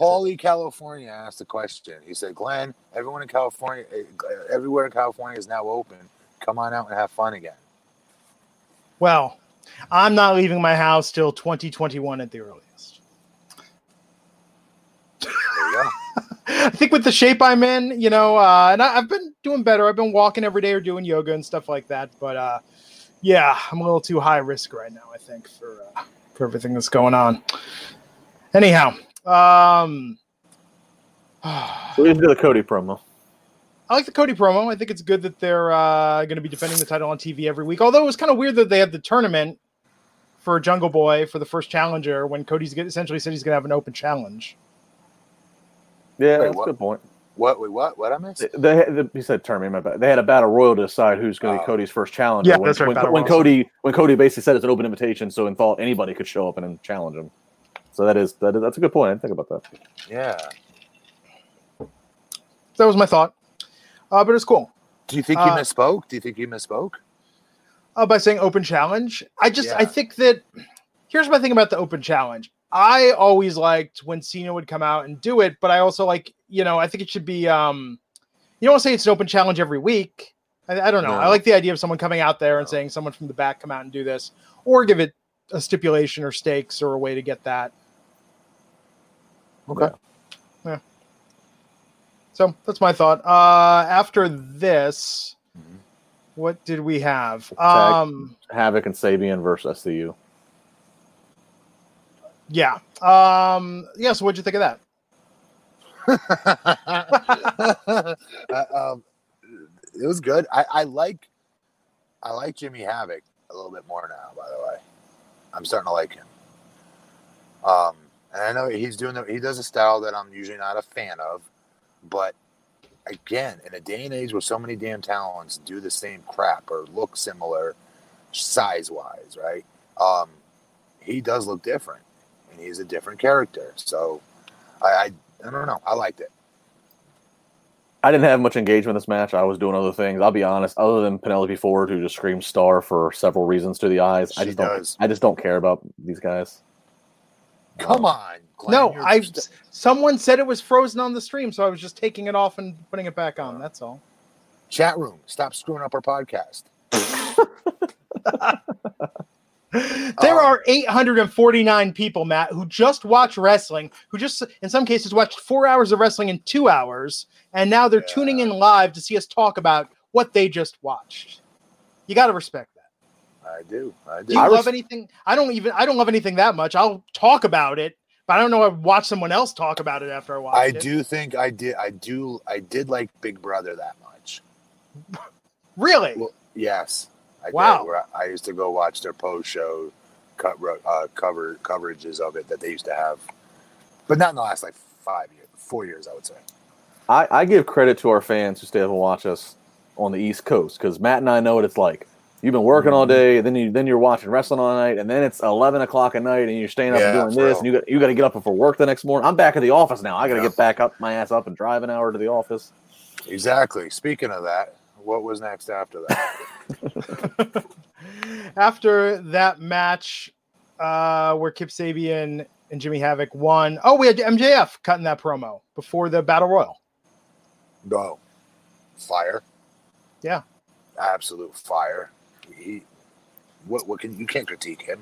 Paulie, California asked a question. He said, "Glenn, everyone in California, eh, everywhere in California is now open. Come on out and have fun again." Well, I'm not leaving my house till 2021 at the earliest. There you go. I think with the shape I'm in, you know, uh, and I, I've been doing better. I've been walking every day or doing yoga and stuff like that. But uh, yeah, I'm a little too high risk right now. I think for uh, for everything that's going on. Anyhow, um, So we need to do the Cody promo. I like the Cody promo. I think it's good that they're uh, going to be defending the title on TV every week. Although it was kind of weird that they had the tournament for Jungle Boy for the first challenger when Cody's get- essentially said he's going to have an open challenge. Yeah, Wait, that's what? a good point. What? Wait, what? What I missed? They, they, he said tournament. My bad. They had a battle royal to decide who's going to be Oh. Cody's first challenger. Yeah, when, that's right, When, when. Cody when Cody basically said it's an open invitation, so in thought anybody could show up and challenge him. So that is that is that's a good point. I didn't think about that. Yeah. That was my thought. Uh, but it's cool. Do you think you Uh, misspoke? Do you think you misspoke? uh, by saying open challenge. I just I think that here's my thing about the open challenge. I always liked when Cena would come out and do it, but I also like you know I think it should be um you don't want to say it's an open challenge every week. I, I don't know. No. I like the idea of someone coming out there and No. saying someone from the back come out and do this, or give it a stipulation or stakes or a way to get that. Okay. Yeah. So that's my thought. Uh, after this, Mhm. what did we have? Tag. Um, Havoc and Sabian versus SCU. yeah. Um, yeah. So what'd you think of that? Uh, um, it was good. I, I like I like Jimmy Havoc a little bit more now. By the way, I'm starting to like him. Um, and I know he's doing the, he does a style that I'm usually not a fan of, but again, in a day and age where so many damn talents do the same crap or look similar, size wise, right? Um, he does look different, and he's a different character. So, I, I I don't know. I liked it. I didn't have much engagement in this match. I was doing other things. I'll be honest. Other than Penelope Ford, who just screams "star" for several reasons to the eyes, I She just don't. I just don't care about these guys. Come on, Glenn, no, I. st- Someone said it was frozen on the stream, so I was just taking it off and putting it back on. That's all. chat room. Stop screwing up our podcast. There Um, are 849 people, Matt, who just watch wrestling, who just, in some cases, watched four hours of wrestling in two hours, and now they're Yeah. tuning in live to see us talk about what they just watched. You got to respect that. I do. I Do do. you I love res- anything? I don't even. I don't love anything that much. I'll talk about it, but I don't know. I'd watch someone else talk about it after I watch I it. do think I did. I do. I did like Big Brother that much. Really? Well, yes. I Wow. Did, where I, I used to go watch their post show cut, uh, cover coverages of it that they used to have, but not in the last like five years, four years, I would say. I, I give credit to our fans who stay up and watch us on the East Coast because Matt and I know what it's like. You've been working all day, and then you then you're watching wrestling all night, and then it's eleven o'clock at night, and you're staying up Yeah, and doing this, real. and you got you got to get up before work the next morning. I'm back at the office now. I got to Yeah. get back up my ass up and drive an hour to the office. Exactly. Speaking of that, what was next after that? After that match, uh, where Kip Sabian and Jimmy Havoc won. Oh, we had MJF cutting that promo before the Battle Royal. Go. Fire. Yeah. Absolute fire. He, what? What can you can't critique him?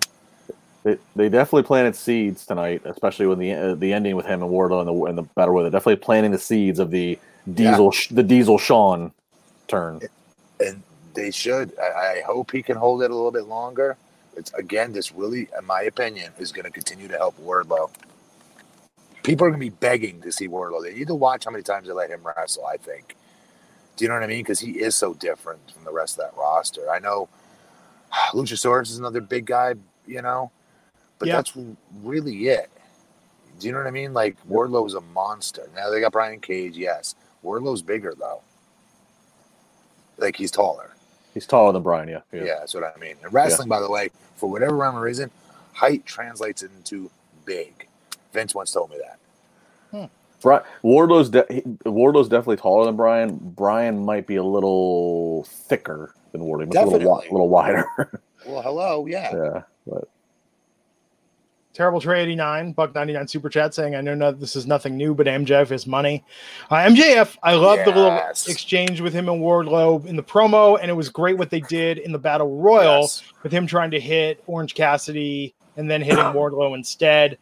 They, they definitely planted seeds tonight, especially with the uh, the ending with him and Wardlow in the in the battle royal. They're definitely planting the seeds of the diesel the diesel Shawn turn. and they should. I, I hope he can hold it a little bit longer. It's again, this really, in my opinion, is going to continue to help Wardlow. People are going to be begging to see Wardlow. They need to watch how many times they let him wrestle. I think. Do you know what I mean? Because he is so different from the rest of that roster. I know Luchasaurus is another big guy, you know, but Yeah. that's really it. Do you know what I mean? Like Wardlow's a monster. Now they got Brian Cage, yes. Wardlow's bigger though. Like he's taller. He's taller than Brian. Yeah, Yeah, that's what I mean. And wrestling, by the way, for whatever rhyme or reason, height translates into big. Vince once told me that. Hmm. Wardlow's de- Wardlow's definitely taller than Brian. Brian might be a little thicker than Wardlow, a little, a little wider. well, hello, yeah, yeah, but Terrible Trey 89, Buck 99 super chat saying, I know no, this is nothing new, but MJF is money. Uh, MJF, I love yes. the little exchange with him and Wardlow in the promo, and it was great what they did in the Battle Royal yes. with him trying to hit Orange Cassidy and then hitting Wardlow instead.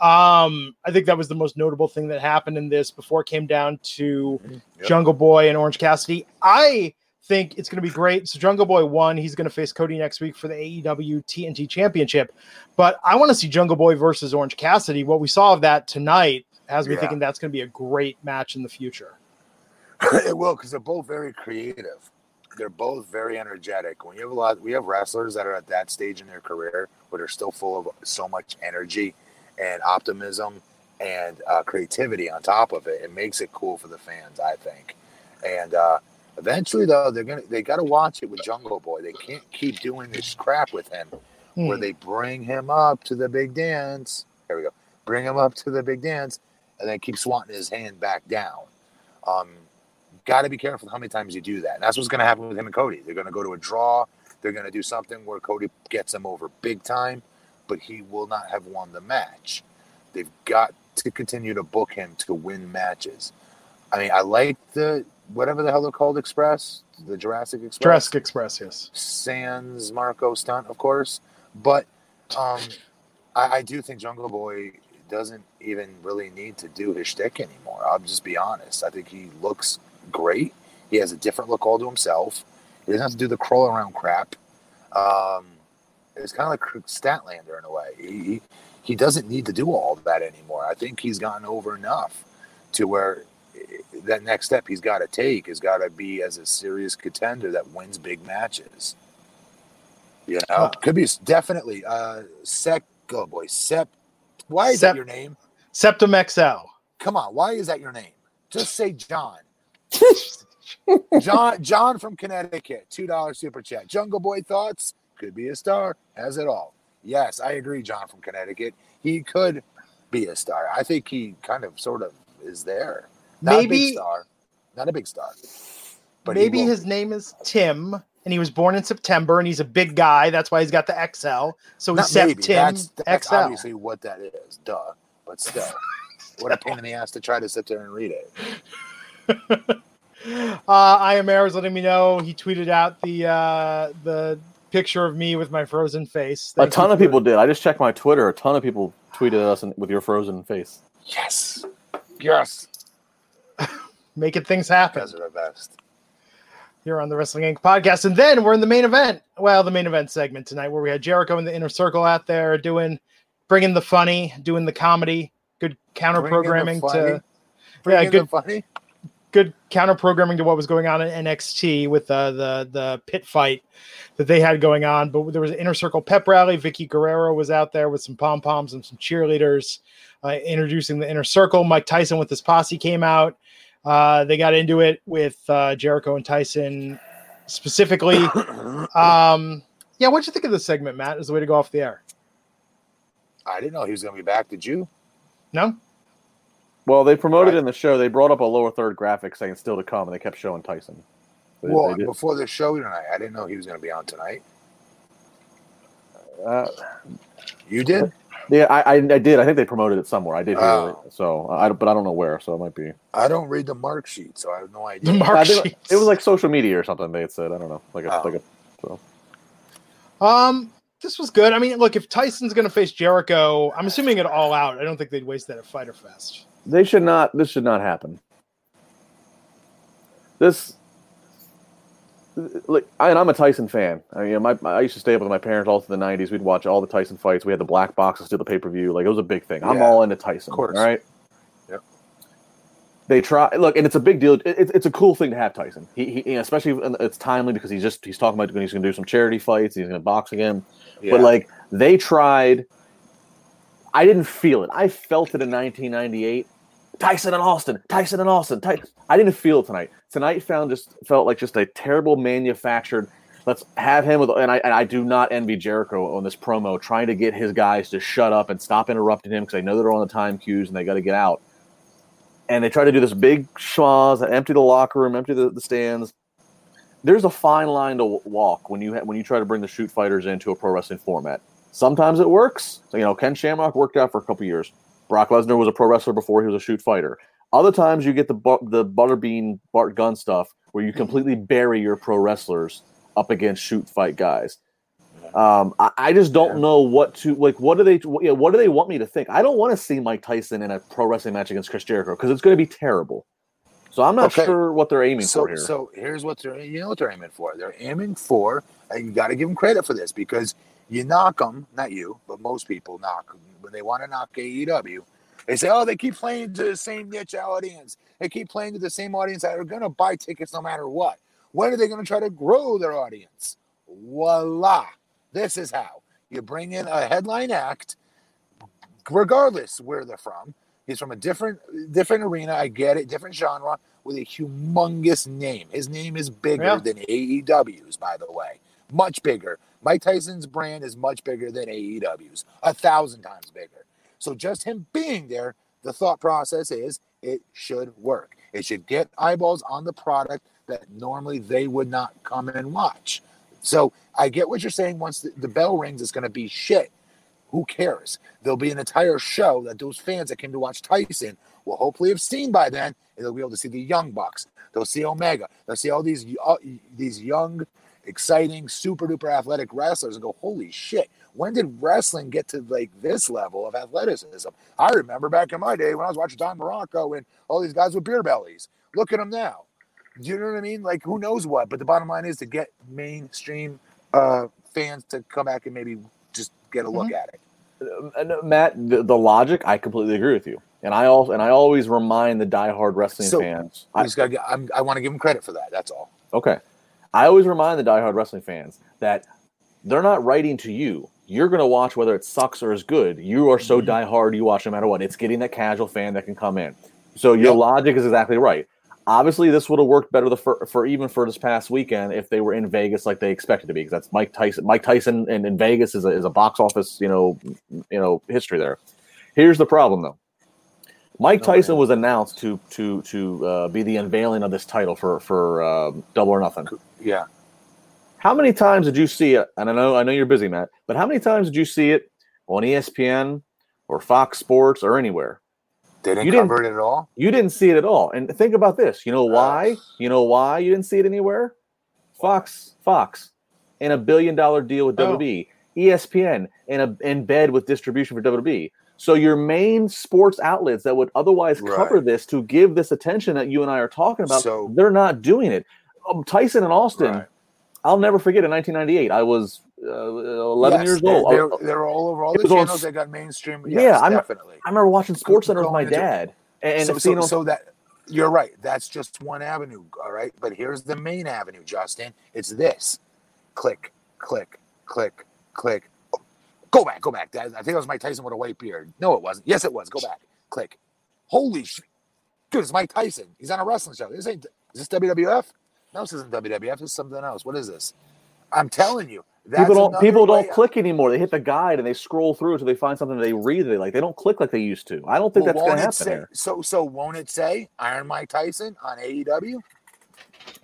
Um, I think that was the most notable thing that happened in this before it came down to mm-hmm. yep. Jungle Boy and Orange Cassidy. I think it's going to be great. So Jungle Boy won. He's going to face Cody next week for the AEW TNT Championship. But I want to see Jungle Boy versus Orange Cassidy. What we saw of that tonight has me yeah. thinking that's going to be a great match in the future. it will because they're both very creative. They're both very energetic. When you have a lot, we have wrestlers that are at that stage in their career where they're still full of so much energy and optimism and uh, creativity on top of it. It makes it cool for the fans, I think. And uh, Eventually, though, they're gonna they got to watch it with Jungle Boy. They can't keep doing this crap with him, hmm. where they bring him up to the big dance. There we go. Bring him up to the big dance, and then keep swatting his hand back down. Um, got to be careful how many times you do that. And that's what's going to happen with him and Cody. They're going to go to a draw. They're going to do something where Cody gets him over big time, but he will not have won the match. They've got to continue to book him to win matches. I mean, I like the whatever the hell they're called Express, the Jurassic Express. Jurassic Express, yes. Sans Marko Stunt, of course. But um, I, I, do think Jungle Boy doesn't even really need to do his shtick anymore. I'll just be honest. I think he looks great. He has a different look all to himself. He doesn't have to do the crawl around crap. Um, it's kind of like Statlander in a way. He, he, he doesn't need to do all that anymore. I think he's gotten over enough to where that next step he's got to take has got to be as a serious contender that wins big matches. You know, oh. could be definitely uh Sec. Oh boy, Sep. Why is Sep- that your name? Septum XL. Come on, why is that your name? Just say John. John John from Connecticut, two dollar super chat. Jungle Boy thoughts could be a star. Has it all. Yes, I agree. John from Connecticut, he could be a star. I think he kind of sort of is there. Not maybe a star, not a big star. But maybe his name is Tim, and he was born in September, and he's a big guy. That's why he's got the XL. So he's Tim that's, that's XL. obviously what that is. Duh. But still, what a pain in the ass to try to sit there and read it. uh, I am Air is letting me know he tweeted out the uh, the picture of me with my frozen face. Thank a ton of people did. I just checked my Twitter. A ton of people tweeted us with your frozen face. Yes. Yes making things happen. You guys are the best. Here on the Wrestling Inc. podcast. And then we're in the main event. Well, the main event segment tonight where we had Jericho in the inner circle out there doing, bringing the funny, doing the comedy, good counter programming to, yeah, good funny, good counter programming to what was going on in NXT with uh, the the pit fight that they had going on. But there was an inner circle pep rally. Vickie Guerrero was out there with some pom poms and some cheerleaders, uh, introducing the inner circle. Mike Tyson with his posse came out. Uh, they got into it with uh, Jericho and Tyson specifically. Um, yeah, what'd you think of this segment, Matt? As the way to go off the air? I didn't know he was going to be back. Did you? No. Well, they promoted right. in the show. They brought up a lower third graphic saying still to come, and they kept showing Tyson. They, well, they before the show tonight, I didn't know he was going to be on tonight. Uh, you did? Yeah, I, I, I did. I think they promoted it somewhere. I did hear oh. it. So I but I don't know where. So it might be. I don't read the mark sheet, so I have no idea. The mark sheet. It was like social media or something. They had said. I don't know. Like a, oh. like a. So. Um, this was good. I mean, look, if Tyson's going to face Jericho, I'm assuming it all out. I don't think they'd waste that at Fyter Fest. They should not. This should not happen. This like I, and I'm a Tyson fan. I mean, my, I used to stay up with my parents all through the '90s. We'd watch all the Tyson fights. We had the black boxes to the pay per view. Like it was a big thing. I'm yeah, all into Tyson. Of course. All right. Yep. They try look, and it's a big deal. It, it's a cool thing to have Tyson. He, he especially it's timely because he's just he's talking about when he's going to do some charity fights. He's going to box again. Yeah. But like they tried. I didn't feel it. I felt it in 1998 Tyson and Austin, Tyson and Austin. Ty- I didn't feel tonight. Tonight found just felt like just a terrible manufactured. let's have him with. And I, and I do not envy Jericho on this promo, trying to get his guys to shut up and stop interrupting him because they know they're on the time cues and they got to get out. And they try to do this big schmoz empty the locker room, empty the, the stands. There's a fine line to walk when you ha- when you try to bring the shoot fighters into a pro wrestling format. Sometimes it works. So, you know, Ken Shamrock worked out for a couple years. Brock Lesnar was a pro wrestler before he was a shoot fighter. Other times you get the bu- the butterbean Bart Gunn stuff where you completely bury your pro wrestlers up against shoot fight guys. Um, I, I, just don't know what to like. What do they? What, you know, what do they want me to think? I don't want to see Mike Tyson in a pro wrestling match against Chris Jericho because it's going to be terrible. So I'm not okay. sure what they're aiming so, for here. So here's what they're you know what they're aiming for. They're aiming for, and you got to give them credit for this because you knock them, not you, but most people knock when they want to knock AEW. They say, oh, they keep playing to the same niche audience. They keep playing to the same audience that are going to buy tickets no matter what. When are they going to try to grow their audience? Voila. This is how. You bring in a headline act, regardless where they're from. He's from a different different arena. I get it, different genre with a humongous name. His name is bigger yeah. than AEW's, by the way. Much bigger. Mike Tyson's brand is much bigger than AEW's, a thousand times bigger. So just him being there, the thought process is it should work. It should get eyeballs on the product that normally they would not come and watch. So I get what you're saying. Once the, the bell rings, it's going to be shit. Who cares? There'll be an entire show that those fans that came to watch Tyson will hopefully have seen by then, and they'll be able to see the Young Bucks. They'll see Omega. They'll see all these uh, these young, exciting, super duper athletic wrestlers, and go, "Holy shit! When did wrestling get to like this level of athleticism?" I remember back in my day when I was watching Don Muraco and all these guys with beer bellies. Look at them now. Do you know what I mean? Like, who knows what? But the bottom line is to get mainstream uh, fans to come back and maybe just get a look mm-hmm. at it. Uh, uh Matt, the, the, logic, I completely agree with you, and I also and I always remind the diehard wrestling so, fans. I, i want to give them credit for that. That's all. Okay, I always remind the diehard wrestling fans that they're not writing to you. You're going to watch whether it sucks or is good. You are so mm-hmm. diehard, you watch no matter what. It's getting that casual fan that can come in. So your yep. logic is exactly right. Obviously, this would have worked better for, for even for this past weekend if they were in Vegas like they expected to be. Because that's Mike Tyson. Mike Tyson in, in Vegas is a, is a box office, you know, you know, history there. Here's the problem, though. Mike Tyson was announced to to to uh, be the unveiling of this title for for uh, Double or Nothing. Yeah. How many times did you see it? And I know I know you're busy, Matt, but how many times did you see it on ESPN or Fox Sports or anywhere? They didn't you cover didn't, it at all. You didn't see it at all. And think about this. You know why? You know why you didn't see it anywhere? Fox, Fox, in a billion dollar deal with oh. WWE. ESPN in a in bed with distribution for WWE. So your main sports outlets that would otherwise right. cover this to give this attention that you and I are talking about, so, they're not doing it. Um, Tyson and Austin, right. I'll never forget in 1998. I was uh, 11 yes, years old. They're, they're, all over all the channels on, that got mainstream. Yes, yeah, I'm, definitely. I remember watching Sports Center with my dad. And so, so, so that you're right. That's just one avenue. All right. But here's the main avenue, Justin. It's this click, click, click, click. Oh, go back, go back. I think it was Mike Tyson with a white beard. No, it wasn't. Yes, it was. Go back. Click. Holy shit. Dude, it's Mike Tyson. He's on a wrestling show. This ain't, is this WWF? No, this isn't WWF. This is something else. What is this? I'm telling you, that's people don't people don't click anymore. They hit the guide and they scroll through until they find something they read. They like they don't click like they used to. I don't think well, that's going to happen. Say, so so won't it say Iron Mike Tyson on AEW?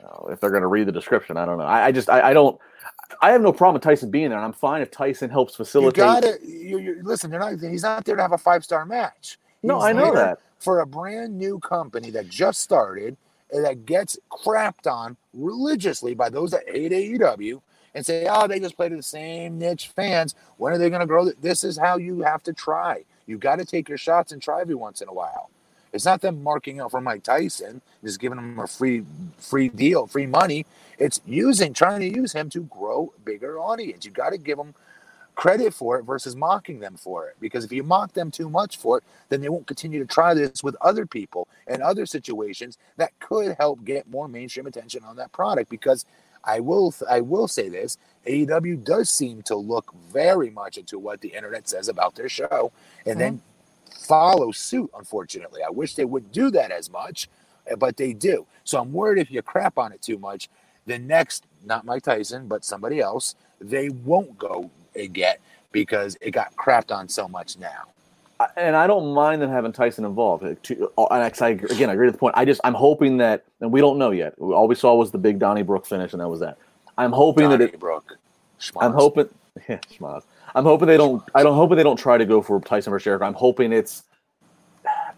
Oh, if they're going to read the description, I don't know. I, I just I, I, don't. I have no problem with Tyson being there, and I'm fine if Tyson helps facilitate. You got it. You, you, listen, they're not. He's not there to have a five star match. He's no, I know that for a brand new company that just started that gets crapped on religiously by those that hate AEW and say, oh, they just play to the same niche fans. When are they going to grow? This is how you have to try. You've got to take your shots and try every once in a while. It's not them marking out for Mike Tyson, just giving him a free free deal, free money. It's using, trying to use him to grow bigger audience. You got to give them credit for it versus mocking them for it. Because if you mock them too much for it, then they won't continue to try this with other people and other situations that could help get more mainstream attention on that product. Because I will I will say this: AEW does seem to look very much into what the internet says about their show, and mm-hmm. then follow suit. Unfortunately, I wish they wouldn't do that as much, eh, but they do. So I'm worried if you crap on it too much, the next, not Mike Tyson, but somebody else, they won't go get because it got crapped on so much now. And I don't mind them having Tyson involved. Uh, and I, again, I agree with the point. I just, I'm hoping that, and we don't know yet. All we saw was the big Donnie Brook finish, and that was that. I'm hoping Donnie that it, Brook. I'm hoping, yeah, schmaz. I'm hoping they don't. I don't hoping they don't try to go for Tyson versus Jericho. I'm hoping it's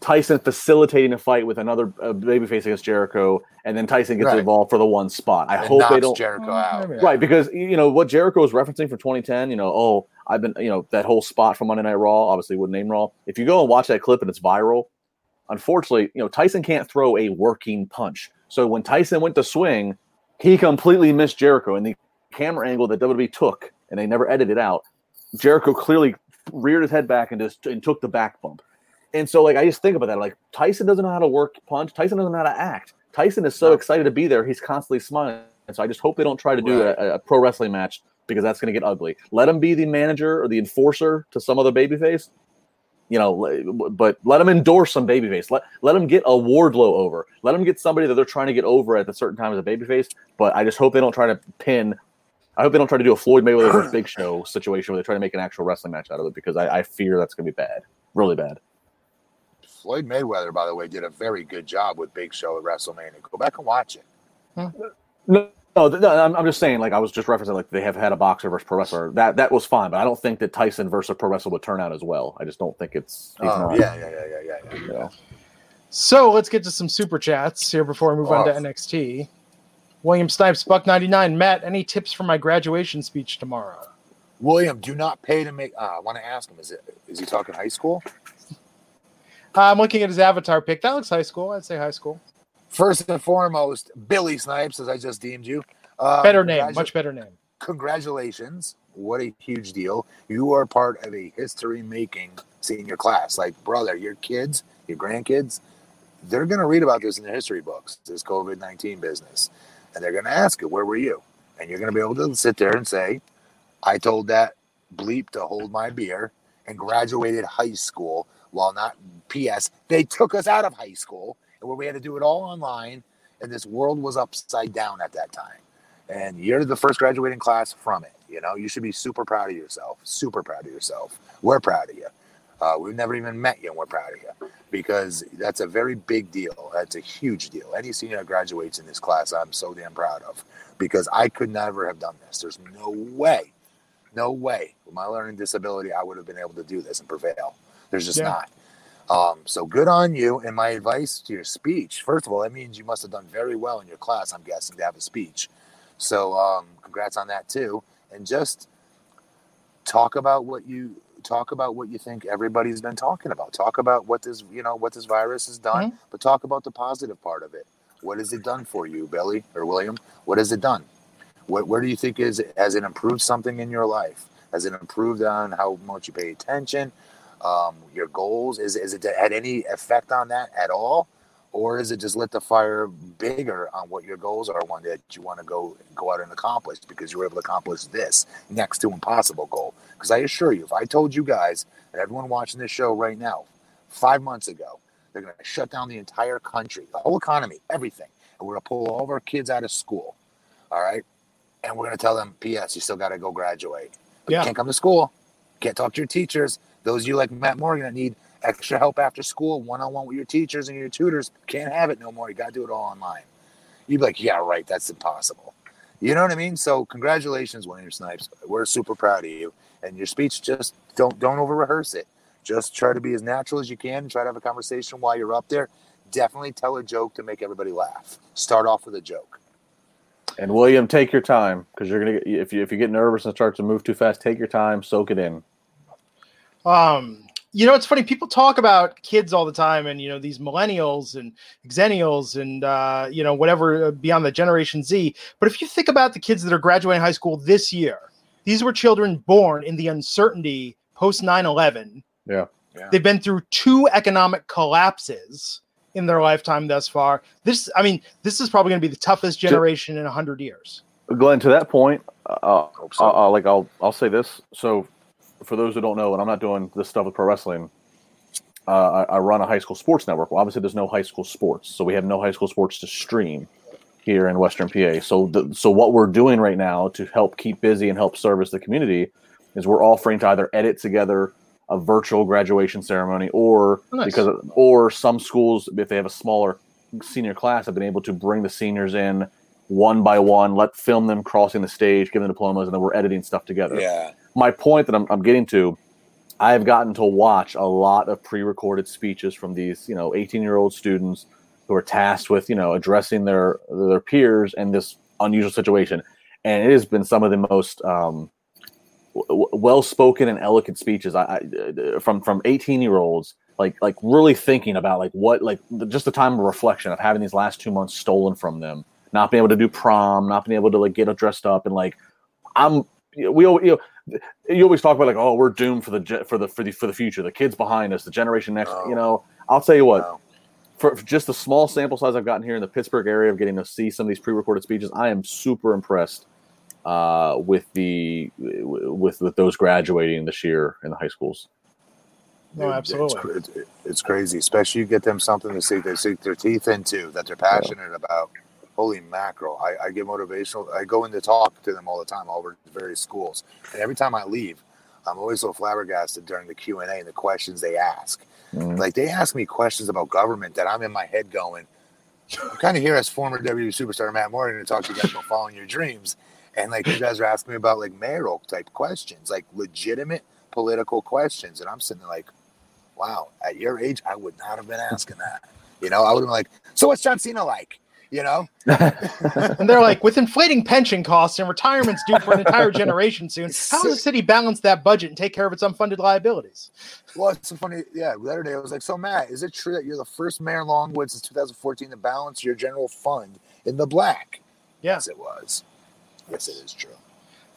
Tyson facilitating a fight with another uh, babyface against Jericho, and then Tyson gets right. involved for the one spot. I hope they don't Jericho out. Right, because you know what Jericho was referencing for 2010. You know, oh, I've been, you know, that whole spot from Monday Night Raw. Obviously, wouldn't name Raw. If you go and watch that clip and it's viral, unfortunately, you know, Tyson can't throw a working punch. So when Tyson went to swing, he completely missed Jericho, and the camera angle that WWE took, and they never edited out. Jericho clearly reared his head back and just and took the back bump. And so, like, I just think about that. Like, Tyson doesn't know how to work punch. Tyson doesn't know how to act. Tyson is so excited to be there. He's constantly smiling. And so I just hope they don't try to do right. a, a, pro wrestling match because that's going to get ugly. Let him be the manager or the enforcer to some other babyface. You know, but let him endorse some babyface. Let let him get a Wardlow over. Let him get somebody that they're trying to get over at a certain time as a babyface. But I just hope they don't try to pin. I hope they don't try to do a Floyd Mayweather Big Show situation where they try to make an actual wrestling match out of it because I, I fear that's going to be bad, really bad. Floyd Mayweather, by the way, did a very good job with Big Show at WrestleMania. Go back and watch it. No, no, no I'm, I'm, just saying. Like I was just referencing, like they have had a boxer versus pro wrestler. That that was fine, but I don't think that Tyson versus pro wrestler would turn out as well. I just don't think it's. Oh not, yeah, yeah, yeah, yeah, yeah. You know. So let's get to some super chats here before we move oh. on to NXT. William Snipes, Buck ninety nine. Matt, any tips for my graduation speech tomorrow? William, do not pay to make. Uh, I want to ask him: Is it is he talking high school? I'm looking at his avatar pic. That looks high school. I'd say high school. First and foremost, Billy Snipes, as I just deemed you. Um, better name, much better name. Congratulations. What a huge deal. You are part of a history making senior class. Like, brother, your kids, your grandkids, they're going to read about this in the history books, this COVID 19 business. And they're going to ask you, where were you? And you're going to be able to sit there and say, I told that bleep to hold my beer and graduated high school well, not PS. They took us out of high school and where we had to do it all online, and this world was upside down at that time. And you're the first graduating class from it. You know, you should be super proud of yourself. Super proud of yourself. We're proud of you. Uh, we've never even met you, and we're proud of you because that's a very big deal. That's a huge deal. Any senior that graduates in this class, I'm so damn proud of because I could never have done this. There's no way, no way with my learning disability I would have been able to do this and prevail. There's just yeah. not. Um, so good on you. And my advice to your speech, first of all, that means you must have done very well in your class, I'm guessing, to have a speech. So um, congrats on that too. And just talk about what you talk about what you think everybody's been talking about. Talk about what this, you know, what this virus has done, mm-hmm. but talk about the positive part of it. What has it done for you, Billy or William? What has it done? What, where do you think is has it improved something in your life? Has it improved on how much you pay attention? Um, your goals? Is, is it had any effect on that at all? Or is it just lit the fire bigger on what your goals are one that you want to go go out and accomplish because you were able to accomplish this next to impossible goal? Because I assure you, if I told you guys and everyone watching this show right now, five months ago, they're going to shut down the entire country, the whole economy, everything, and we're going to pull all of our kids out of school, all right? And we're going to tell them, P.S. You still got to go graduate. But yeah. you can't come to school, can't talk to your teachers, those of you like Matt Morgan that need extra help after school, one on one with your teachers and your tutors, can't have it no more. You got to do it all online. You'd be like, yeah, right. That's impossible. You know what I mean? So congratulations, William Snipes. We're super proud of you. And your speech, just don't don't over rehearse it. Just try to be as natural as you can. Try to have a conversation while you're up there. Definitely tell a joke to make everybody laugh. Start off with a joke. And William, take your time because you're gonna if you if you get nervous and start to move too fast, take your time, soak it in. Um, you know, it's funny. People talk about kids all the time, and you know these millennials and xennials, and uh, you know whatever uh, beyond the Generation Z. But if you think about the kids that are graduating high school this year, these were children born in the uncertainty post 9-11. Yeah. yeah. They've been through two economic collapses in their lifetime thus far. This, I mean, this is probably going to be the toughest generation in hundred years. Glenn, to that point, uh, so. I'll, like I'll I'll say this. So for those who don't know, and I'm not doing this stuff with pro wrestling, uh, I, I, run a high school sports network. Well, obviously, there's no high school sports, so we have no high school sports to stream. here in Western PA. So the, so what we're doing right now to help keep busy and help service the community is we're offering to either edit together a virtual graduation ceremony or nice. because or some schools if they have a smaller senior class have been able to bring the seniors in one by one, let film them crossing the stage, give them diplomas, and then we're editing stuff together. Yeah. My point that I'm, I'm getting to, I have gotten to watch a lot of pre-recorded speeches from these, you know, 18 year old students who are tasked with, you know, addressing their their peers in this unusual situation, and it has been some of the most um, w- well-spoken and eloquent speeches. I, I, from from 18 year olds like like really thinking about like what like just the time of reflection of having these last two months stolen from them not being able to do prom not being able to like get dressed up and like i'm we all you know you always talk about like oh we're doomed for the for the for the for the future the kids behind us the generation next you know i'll tell you what for, for just the small sample size i've gotten here in the pittsburgh area of getting to see some of these pre-recorded speeches i am super impressed uh, with the with with those graduating this year in the high schools no, absolutely. It's, it's, crazy, especially you get them something to sink, they sink their teeth into that they're passionate yeah. about. Holy mackerel! I, I get motivational. I go in to talk to them all the time all over various schools, and every time I leave, I'm always so flabbergasted during the Q and A and the questions they ask. Mm-hmm. Like they ask me questions about government that I'm in my head going. I'm kind of here as former WWE superstar Matt Morgan to talk to you guys about following your dreams, and like you guys are asking me about like mayoral type questions, like legitimate political questions, and I'm sitting there like, wow, at your age, I would not have been asking that. You know, I would have been like, so what's John Cena like? You know? and they're like, with inflating pension costs and retirements due for an entire generation soon, how does the city balance that budget and take care of its unfunded liabilities? Well, it's so funny. Yeah, the other day I was like, so Matt, is it true that you're the first mayor in Longwood since 2014 to balance your general fund in the black? Yes, it was. Yes, it is true.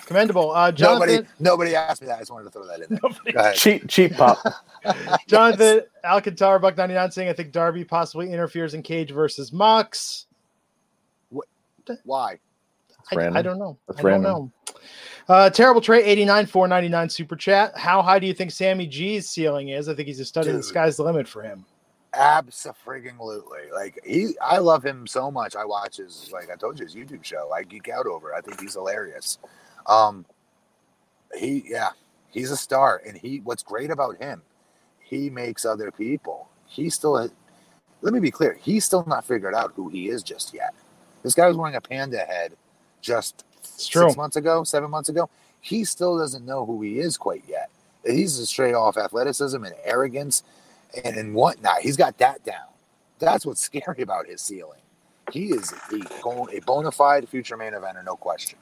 Commendable. Uh, Jonathan, nobody, nobody asked me that. I just wanted to throw that in there. Cheap, cheap pop. Jonathan yes. Alcantara, Buck 99 saying, I think Darby possibly interferes in Cage versus Mox. What? Why? I, I, don't know. That's I random. don't know. Uh, Terrible Trey 89 499 super chat. How high do you think Sammy G's ceiling is? I think he's a stud. The sky's the limit for him. Absolutely. Like he, I love him so much. I watch his, like I told you, his YouTube show. I geek out over. I think he's hilarious. Um, he, yeah, he's a star, and he. What's great about him, he makes other people. He still. Let me be clear. He's still not figured out who he is just yet. This guy was wearing a panda head just six months ago, seven months ago. He still doesn't know who he is quite yet. He's a straight off athleticism and arrogance and, and whatnot. He's got that down. That's what's scary about his ceiling. He is a, a bona fide future main eventer, no question.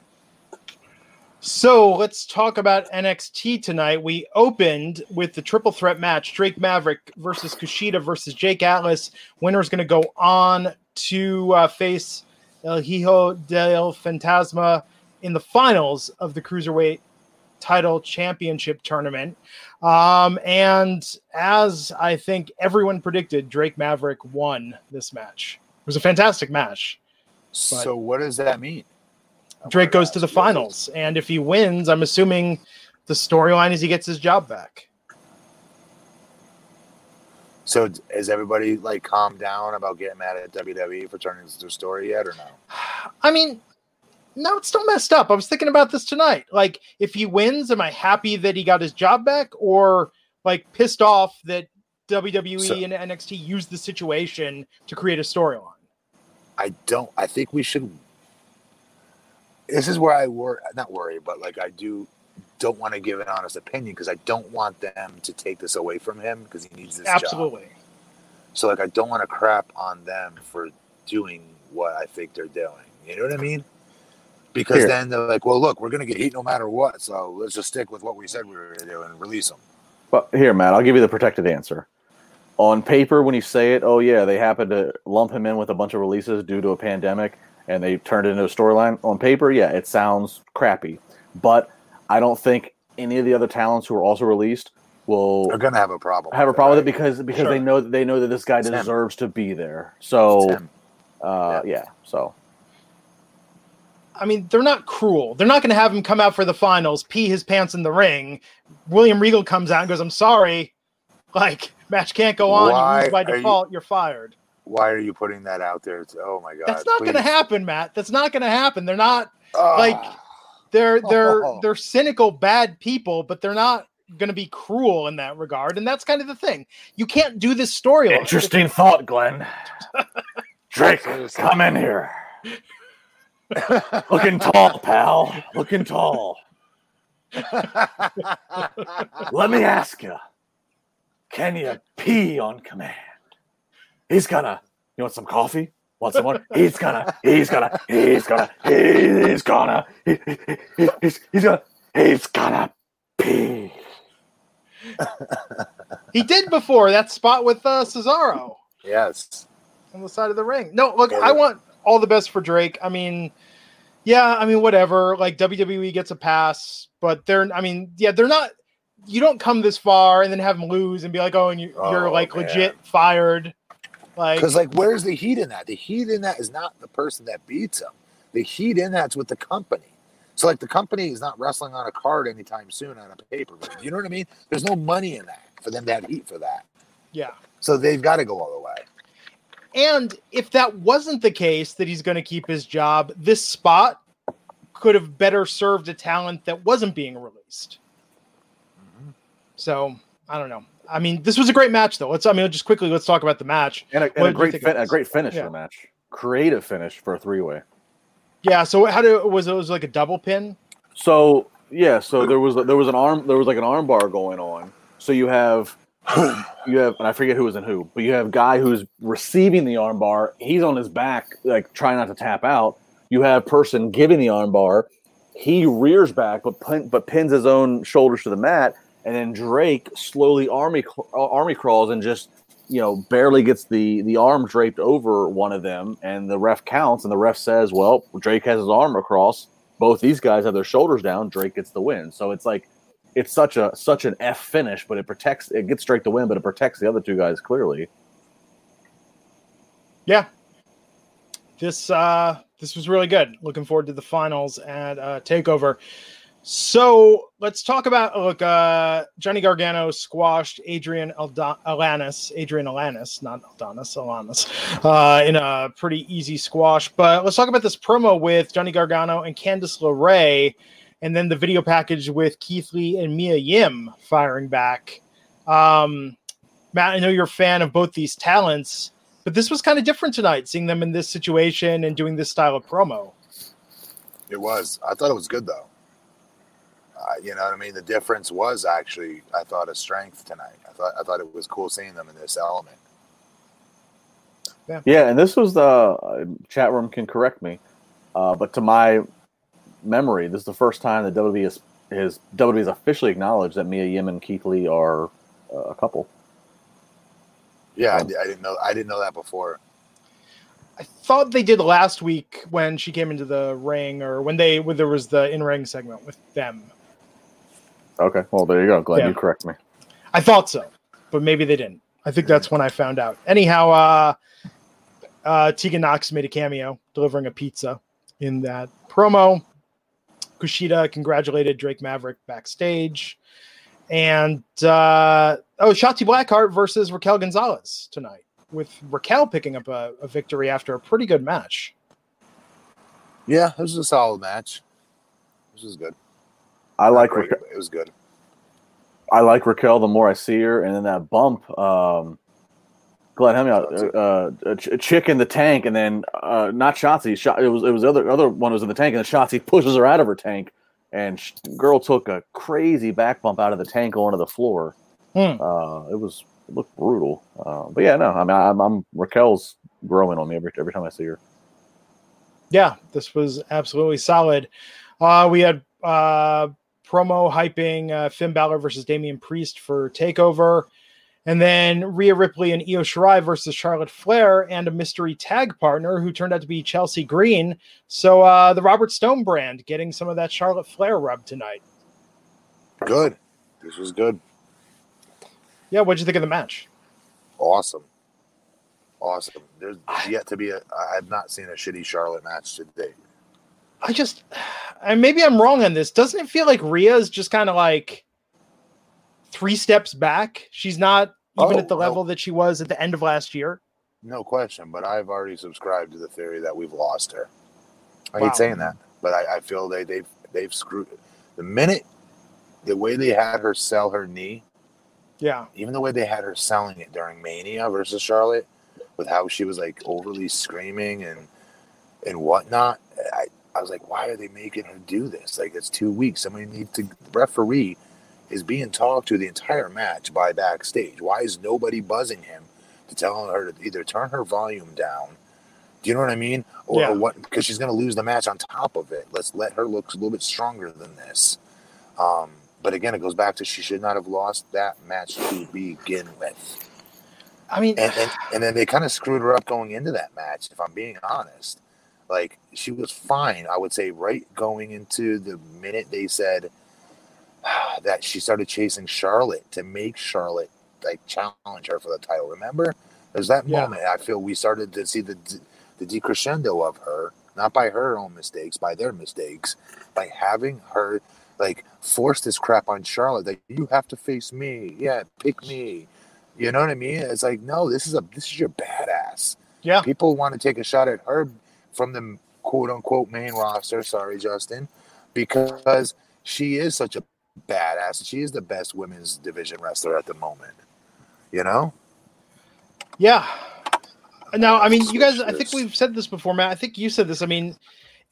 So let's talk about NXT tonight. We opened with the triple threat match Drake Maverick versus Kushida versus Jake Atlas. Winner is going to go on to uh, face El Hijo del Fantasma in the finals of the Cruiserweight title championship tournament. Um, and as I think everyone predicted, Drake Maverick won this match. It was a fantastic match. So, what does that mean? Drake goes to the finals, and if he wins, I'm assuming the storyline is he gets his job back. So, has everybody like calmed down about getting mad at WWE for turning this into a story yet, or no? I mean, no, it's still messed up. I was thinking about this tonight. Like, if he wins, am I happy that he got his job back, or like pissed off that WWE so, and NXT used the situation to create a storyline? I don't. I think we should. This is where I worry, not worry, but like I do, don't want to give an honest opinion because I don't want them to take this away from him because he needs this absolutely. Job. So like I don't want to crap on them for doing what I think they're doing. You know what I mean? because Here. then they're like, well, look, we're going to get heat no matter what. So let's just stick with what we said we were going to do and release them. Well, here, Matt, I'll give you the protected answer. On paper, when you say it, oh, yeah, they happened to lump him in with a bunch of releases due to a pandemic and they turned it into a storyline. On paper, yeah, it sounds crappy. But I don't think any of the other talents who are also released will are going to have a problem. Have a problem right? with it because because sure. they know that they know that this guy it's deserves him. to be there. So, uh, yeah. yeah. So I mean, they're not cruel. They're not going to have him come out for the finals, pee his pants in the ring. William Regal comes out and goes, "I'm sorry, like match can't go on. Why you lose by default. You, you're fired." Why are you putting that out there? It's, oh my god, that's not going to happen, Matt. That's not going to happen. They're not uh, like they're they're oh. they're cynical, bad people, but they're not going to be cruel in that regard. And that's kind of the thing. You can't do this story. Interesting thought, Glenn. Drake, come in here. Looking tall, pal. Looking tall. Let me ask you can you pee on command? He's gonna. You want some coffee? Want some more? He's gonna. He's gonna. He's gonna. He's gonna. He, he, he's, he's gonna. He's gonna pee. he did before that spot with uh, Cesaro. Yes. On the side of the ring. No, look, I want all the best for Drake. I mean, yeah, I mean, whatever. Like WWE gets a pass, but they're, I mean, yeah, they're not. You don't come this far and then have them lose and be like, oh, and you, are oh, like man. legit fired. Like, because like, where's the heat in that? The heat in that is not the person that beats him. The heat in that's with the company. So like, the company is not wrestling on a card anytime soon on a paper. You know what I mean? There's no money in that for them to have heat for that. Yeah. So they've got to go all the way. And if that wasn't the case, that he's going to keep his job, this spot could have better served a talent that wasn't being released. Mm-hmm. So I don't know. I mean, this was a great match, though. Let's. I mean, just quickly, let's talk about the match. And a, and a great, fin- a great finish yeah. for the match. Creative finish for a three way. Yeah. So how did was it was like a double pin? So yeah. So there was there was an arm there was like an arm bar going on. So you have you have, and I forget who was in who, but you have guy who's receiving the armbar. He's on his back, like trying not to tap out. You have person giving the armbar. He rears back, but pin, but pins his own shoulders to the mat, and then Drake slowly army uh, army crawls and just you know barely gets the the arm draped over one of them, and the ref counts, and the ref says, "Well, Drake has his arm across. Both these guys have their shoulders down. Drake gets the win." So it's like it's such a such an F finish, but it protects it gets straight to win, but it protects the other two guys clearly. Yeah. This uh this was really good. Looking forward to the finals and uh takeover. So let's talk about look uh Johnny Gargano squashed Adrian Alanis, Adrian Alanis, not Aldonis, Alanis, uh, in a pretty easy squash. But let's talk about this promo with Johnny Gargano and Candice LeRae and then the video package with Keith Lee and Mia Yim firing back. Um, Matt, I know you're a fan of both these talents, but this was kind of different tonight, seeing them in this situation and doing this style of promo. It was. I thought it was good though. Uh, you know what I mean? The difference was actually, I thought, a strength tonight. I thought, I thought it was cool seeing them in this element. Yeah, yeah and this was the uh, chat room can correct me, uh, but to my memory, this is the first time that WWE has, has WWE has officially acknowledged that Mia Yim and Keith Lee are uh, a couple. Yeah, um, I, I, didn't know. I didn't know that before. I thought they did last week when she came into the ring, or when they when there was the in ring segment with them. Okay, well there you go. Glad yeah. you correct me. I thought so, but maybe they didn't. I think that's when I found out. Anyhow, uh, uh, Tegan Nox made a cameo delivering a pizza in that promo. Kushida congratulated Drake Maverick backstage. And uh, oh, Shotzi Blackheart versus Raquel Gonzalez tonight, with Raquel picking up a, a victory after a pretty good match. Yeah, it was a solid match. This is good. I Not like great, Raquel. It was good. I like Raquel the more I see her, and then that bump. Um, Glenn, help me out. Uh, a, ch- a, chick in the tank, and then uh, not Shotzi. Shot, it was it was the other other one was in the tank, and then Shotzi pushes her out of her tank, and sh- girl took a crazy back bump out of the tank onto the floor. Hmm. Uh, it was it looked brutal. Uh, but yeah, no, I mean, I'm, I'm Raquel's growing on me every every time I see her. Yeah, this was absolutely solid. Uh, we had uh, promo hyping uh, Finn Balor versus Damian Priest for Takeover. And then Rhea Ripley and Io Shirai versus Charlotte Flair and a mystery tag partner who turned out to be Chelsea Green. So uh, the Robert Stone brand getting some of that Charlotte Flair rub tonight. Good. This was good. Yeah, what'd you think of the match? Awesome. Awesome. There's yet to be a. I've not seen a shitty Charlotte match to date. I just, and maybe I'm wrong on this. Doesn't it feel like Rhea is just kind of like three steps back. She's not even oh, at the oh, level that she was at the end of last year. no question. But I've already subscribed to the theory that we've lost her. I wow. hate saying that, but I, I feel they they've they've screwed the minute the way they had her sell her knee. Yeah. Even the way they had her selling it during Mania versus Charlotte, with how she was like overly screaming and and whatnot. I, I was like, why are they making her do this? Like it's two weeks. Somebody needs to referee is being talked to the entire match by backstage. Why is nobody buzzing him to tell her to either turn her volume down? Do you know what I mean? Or, yeah. or what? Because she's going to lose the match on top of it. Let's let her look a little bit stronger than this. Um, but again, it goes back to she should not have lost that match to begin with. I mean, and, and, and then they kind of screwed her up going into that match. If I'm being honest, like she was fine. I would say right going into the minute they said that she started chasing Charlotte to make Charlotte like challenge her for the title. Remember, there's that yeah. moment. I feel we started to see the the decrescendo of her, not by her own mistakes, by their mistakes, by having her like force this crap on Charlotte. That you have to face me. Yeah, pick me. You know what I mean? It's like no, this is a this is your badass. Yeah, people want to take a shot at her from the quote unquote main roster. Sorry, Justin, because she is such a badass. She is the best women's division wrestler at the moment. You know? Yeah. Now, I mean, you guys, I think we've said this before, Matt. I think you said this. I mean,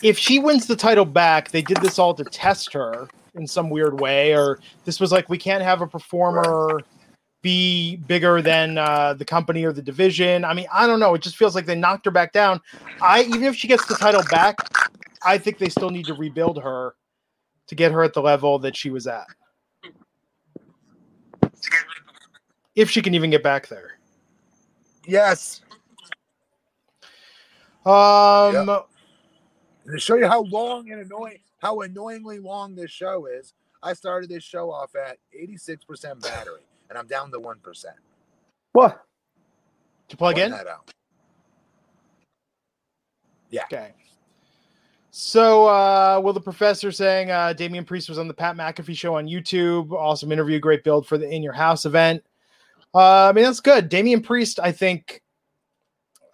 if she wins the title back, they did this all to test her in some weird way, or this was like, we can't have a performer right. Be bigger than uh, the company or the division. I mean, I don't know. It just feels like they knocked her back down. I even if she gets the title back, I think they still need to rebuild her to get her at the level that she was at. If she can even get back there. Yes. Um yep. to show you how long and annoying how annoyingly long this show is, I started this show off at 86% battery and I'm down to 1%. What? To plug in? That out. Yeah. Okay. So, uh, Will the Professor saying uh, Damian Priest was on the Pat McAfee show on YouTube. Awesome interview, great build for the In Your House event. Uh, I mean, that's good. Damian Priest, I think,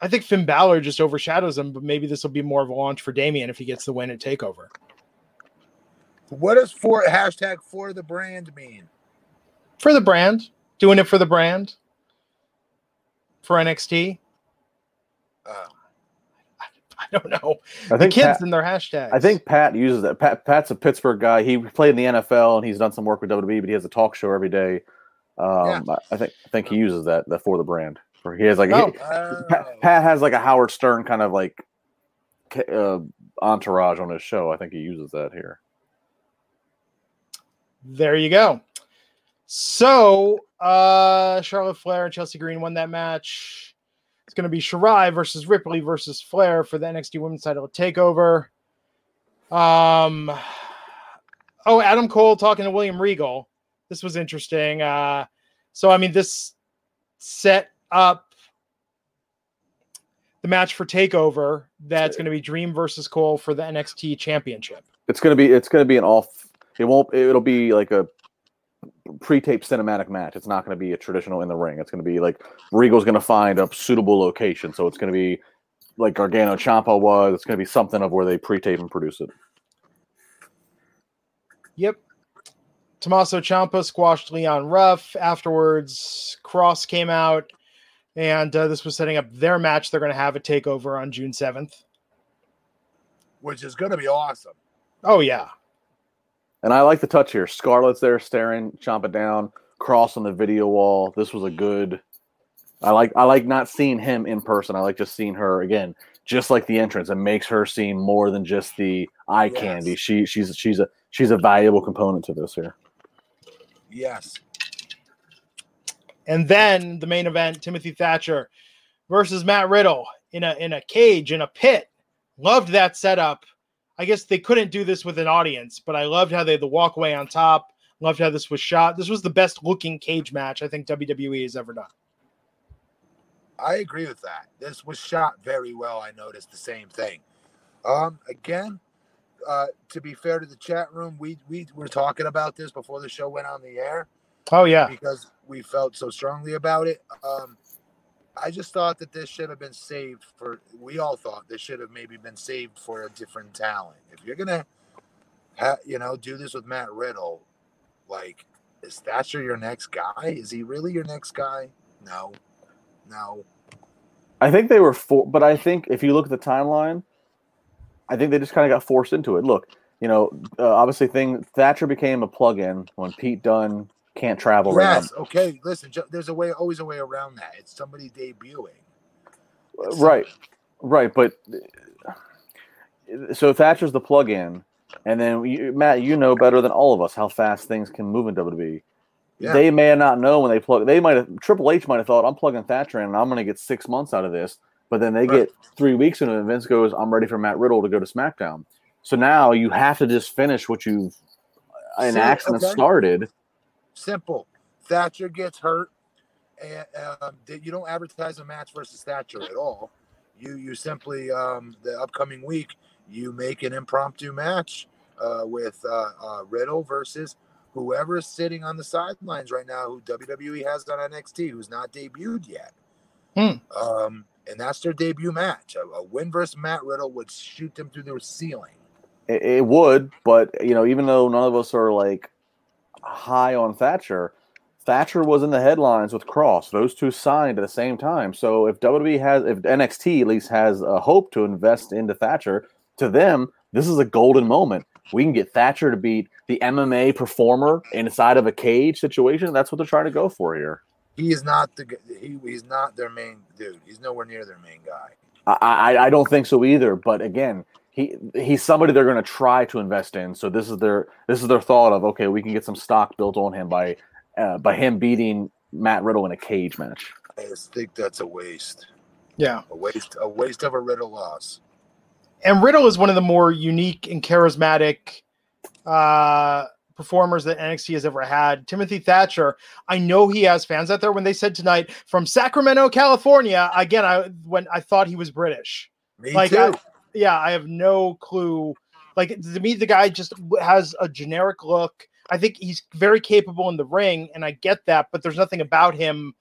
I think Finn Balor just overshadows him, but maybe this will be more of a launch for Damian if he gets the win at Takeover. What does for hashtag for the brand mean? For the brand, doing it for the brand, for NXT. Uh, I don't know. I think the kids Pat, and their hashtags. I think Pat uses that. Pat, Pat's a Pittsburgh guy. He played in the NFL and he's done some work with WWE, but he has a talk show every day. Um, yeah. I think I think he uses that, that for the brand. He has like oh. he, Pat, Pat, has like a Howard Stern kind of like uh, entourage on his show. I think he uses that here. There you go. So uh Charlotte Flair and Chelsea Green won that match. It's going to be Shirai versus Ripley versus Flair for the NXT Women's Title Takeover. Um, oh, Adam Cole talking to William Regal. This was interesting. Uh, so I mean, this set up the match for Takeover. That's going to be Dream versus Cole for the NXT Championship. It's going to be. It's going to be an off. It won't. It'll be like a pre-taped cinematic match. It's not going to be a traditional in the ring. It's going to be like Regal's going to find a suitable location. So it's going to be like Gargano Ciampa was. It's going to be something of where they pre-tape and produce it. Yep. Tommaso Ciampa squashed Leon Ruff. Afterwards, Kross came out, and uh, this was setting up their match. They're going to have a takeover on June seventh, which is going to be awesome. Oh yeah, and I like the touch here. Scarlett's there staring, chomping down, Kross on the video wall. This was a good. I like I like not seeing him in person. I like just seeing her again, just like the entrance. It makes her seem more than just the eye yes. candy. She she's she's a she's a valuable component to this here. Yes. And then the main event: Timothy Thatcher versus Matt Riddle in a in a cage in a pit. Loved that setup. I guess they couldn't do this with an audience, but I loved how they had the walkway on top. Loved how this was shot. This was the best looking cage match I think WWE has ever done. I agree with that. This was shot very well. I noticed the same thing. Um, again, uh, to be fair to the chat room, we we were talking about this before the show went on the air. Oh yeah, because we felt so strongly about it. Um, I just thought that this should have been saved for. We all thought this should have maybe been saved for a different talent. If you're gonna, ha, you know, do this with Matt Riddle, like, is Thatcher your next guy? Is he really your next guy? No, no. I think they were for, but I think if you look at the timeline, I think they just kind of got forced into it. Look, you know, uh, obviously, thing Thatcher became a plug-in when Pete Dunne can't travel. Yes. Right okay. Listen, there's a way, always a way around that. It's somebody debuting. Uh, it's right. Somebody. Right. But so Thatcher's the plug-in, and then you, Matt, you know better than all of us how fast things can move in WWE. Yeah. They may not know when they plug. They might have Triple H might have thought I'm plugging Thatcher in and I'm going to get six months out of this, but then they right. get three weeks into it. And Vince goes, "I'm ready for Matt Riddle to go to SmackDown." So now you have to just finish what you've an accident okay. started Simple. Thatcher gets hurt, and um, you don't advertise a match versus Thatcher at all. You you simply um, the upcoming week you make an impromptu match uh, with uh, uh, Riddle versus whoever is sitting on the sidelines right now, who WWE has on NXT, who's not debuted yet. Hmm. Um, and that's their debut match. A, a, win versus Matt Riddle would shoot them through the ceiling. It, it would, but you know, even though none of us are like high on Thatcher. Thatcher was in the headlines with Kross. Those two signed at the same time. So if WWE has, if NXT at least has a hope to invest into Thatcher, to them, this is a golden moment. We can get Thatcher to beat the MMA performer inside of a cage situation. That's what they're trying to go for here. He is not the he, he's not their main dude. He's nowhere near their main guy. I, I, I don't think so either. But again, he he's somebody they're going to try to invest in. So this is their this is their thought of okay, we can get some stock built on him by uh, by him beating Matt Riddle in a cage match. I just think that's a waste. Yeah, a waste a waste of a Riddle loss. And Riddle is one of the more unique and charismatic uh, performers that NXT has ever had. Timothy Thatcher, I know he has fans out there. When they said tonight from Sacramento, California, again, I when I thought he was British. Me like, too. I, yeah, I have no clue. Like to me, the guy just has a generic look. I think he's very capable in the ring, and I get that, but there's nothing about him.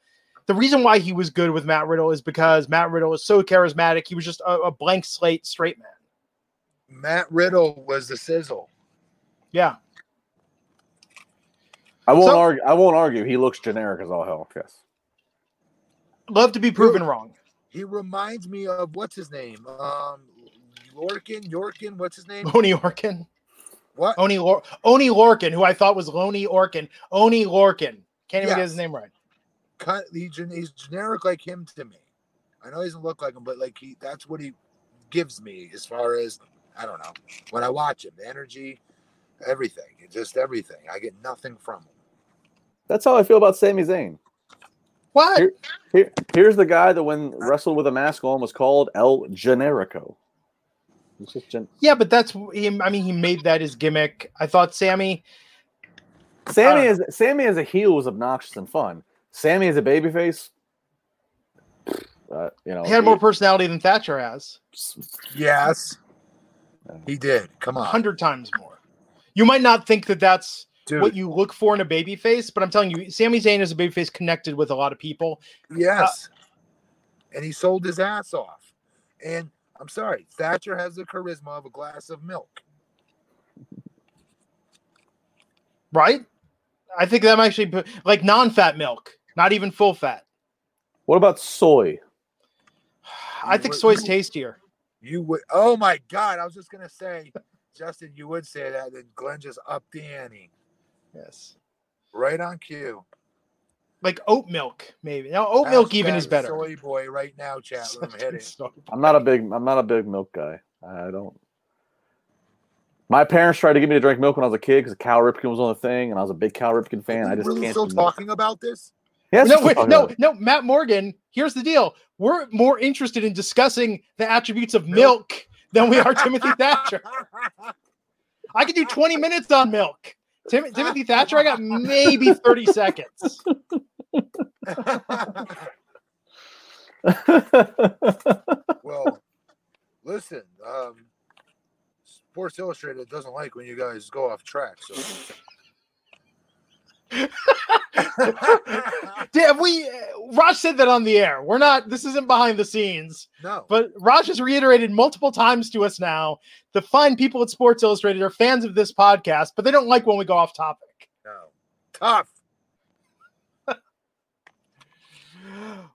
The reason why he was good with Matt Riddle is because Matt Riddle is so charismatic. He was just a, a blank slate straight man. Matt Riddle was the sizzle. Yeah. I won't so, argue. I won't argue. He looks generic as all hell. Yes. Love to be proven wrong. He reminds me of what's his name? Um, Lorkin, Yorkin, what's his name? Oni Orkin. What? Oni Lor- Oney Lorcan, who I thought was Loney Orkin. Oney Lorcan. Can't even yes. get his name right. He's, he's generic like him to me. I know he doesn't look like him, but like he, that's what he gives me as far as I don't know when I watch him, the energy, everything, just everything. I get nothing from him. That's how I feel about Sami Zayn. What? Here, here, here's the guy that when wrestled with a mask on was called El Generico. Gen- yeah, but that's him. I mean, he made that his gimmick. I thought Sami. Sami uh, as Sami as a heel was obnoxious and fun. Sami as a babyface, uh, you know, he had more personality than Thatcher has. Yes, he did. Come on, hundred times more. You might not think that that's Dude. what you look for in a babyface, but I'm telling you, Sami Zayn is a babyface connected with a lot of people. Yes, uh, and he sold his ass off. And I'm sorry, Thatcher has the charisma of a glass of milk. Right? I think that actually put like non-fat milk, not even full fat. What about soy? I think soy's tastier. You would. Oh my god! I was just gonna say, Justin, you would say that. Then Glenn just upped the ante. Yes. Right on cue like oat milk, maybe. Now oat milk even is better. Soy boy, right now, chat room, hit. I'm not a big, I'm not a big milk guy. I don't. My parents tried to get me to drink milk when I was a kid because Cal Ripken was on the thing, and I was a big Cal Ripken fan. I just really can't. Still talking about this? Yes. No, wait, no, no. Matt Morgan. Here's the deal: we're more interested in discussing the attributes of milk, milk than we are Timothy Thatcher. I could do 20 minutes on milk. Tim- Timothy Thatcher, I got maybe 30 seconds. well, listen, um, Sports Illustrated doesn't like when you guys go off track. So Have we? Raj said that on the air. We're not. This isn't behind the scenes. No. But Raj has reiterated multiple times to us now. The fine people at Sports Illustrated are fans of this podcast, but they don't like when we go off topic. No. Tough.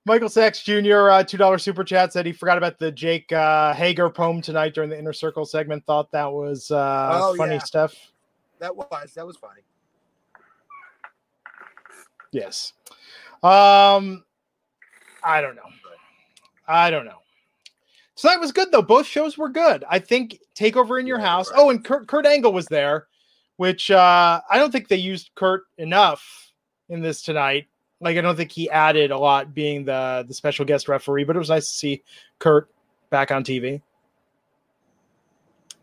Michael Sachs Jr. Uh, two dollar super chat said he forgot about the Jake uh, Hager poem tonight during the inner circle segment. Thought that was uh, oh, funny yeah. stuff. That was that was funny. Yes. Um, I don't know. I don't know. Tonight was good though. Both shows were good. I think Takeover in Your yeah, House. Right. Oh, and Kurt, Kurt Angle was there, which uh, I don't think they used Kurt enough in this tonight. Like I don't think he added a lot being the the special guest referee, but it was nice to see Kurt back on TV.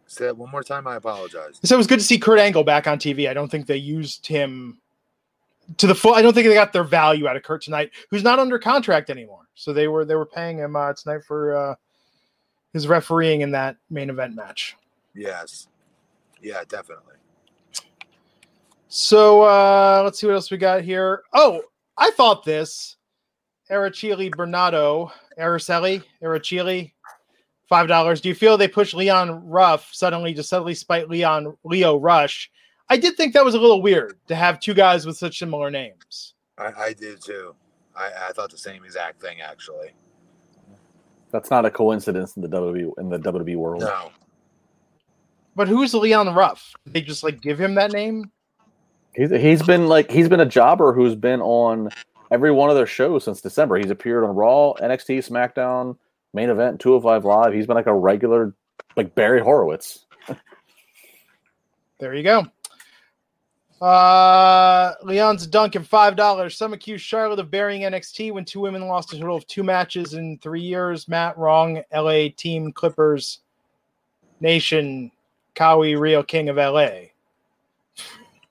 Say that one more time. I apologize. So it was good to see Kurt Angle back on TV. I don't think they used him to the full. I don't think they got their value out of Kurt tonight, who's not under contract anymore. So they were they were paying him uh, tonight for uh, his refereeing in that main event match. Yes, yeah, definitely. So uh, let's see what else we got here. Oh, I thought this Araceli Bernardo, Araceli, Araceli, five dollars. Do you feel they push Leon Ruff suddenly to suddenly spite Leon Lio Rush I did think that was a little weird to have two guys with such similar names. I, I did too. I, I thought the same exact thing actually. That's not a coincidence in the WWE in the WWE world. No. But who's Leon Ruff? Did they just like give him that name? He's he's been like he's been a jobber who's been on every one of their shows since December. He's appeared on Raw, NXT, SmackDown, Main Event, 205 Live. He's been like a regular like Barry Horowitz. there you go. Uh, Leon's Duncan, five dollars. Some accuse Charlotte of burying NXT when two women lost a total of two matches in three years. Matt, wrong. LA team Clippers Nation, Kawhi, real king of LA.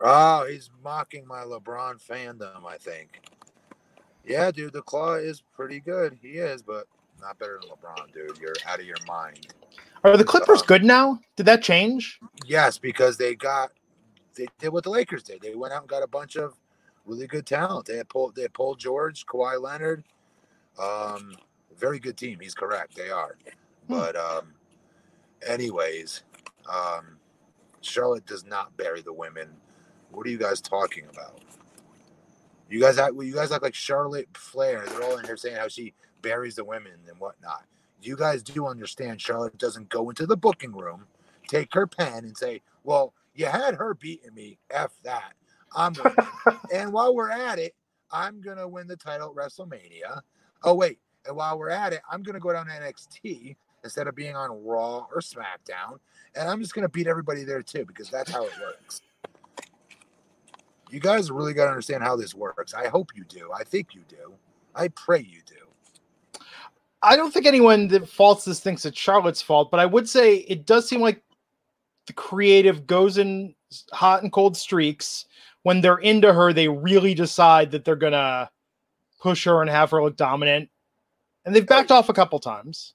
Oh, he's mocking my LeBron fandom. I think. Yeah, dude, the claw is pretty good. He is, but not better than LeBron, dude. You're out of your mind. Are the Clippers um, good now? Did that change? Yes, because they got they did what the Lakers did. They went out and got a bunch of really good talent. They had Paul, they had Paul George, Kawhi Leonard. Um, very good team. He's correct. They are. Hmm. But um, anyways, um, Charlotte does not bury the women. What are you guys talking about? You guys act. You guys act like Charlotte Flair. They're all in here saying how she buries the women and whatnot. You guys do understand Charlotte doesn't go into the booking room, take her pen, and say, "Well, you had her beating me. F that. I'm winning. and while we're at it, I'm gonna win the title at WrestleMania. Oh wait, and while we're at it, I'm gonna go down to NXT instead of being on Raw or SmackDown, and I'm just gonna beat everybody there too because that's how it works. You guys really got to understand how this works. I hope you do. I think you do. I pray you do. I don't think anyone that faults this thinks it's Charlotte's fault, but I would say it does seem like the creative goes in hot and cold streaks. When they're into her, they really decide that they're gonna push her and have her look dominant. And they've backed off a couple times.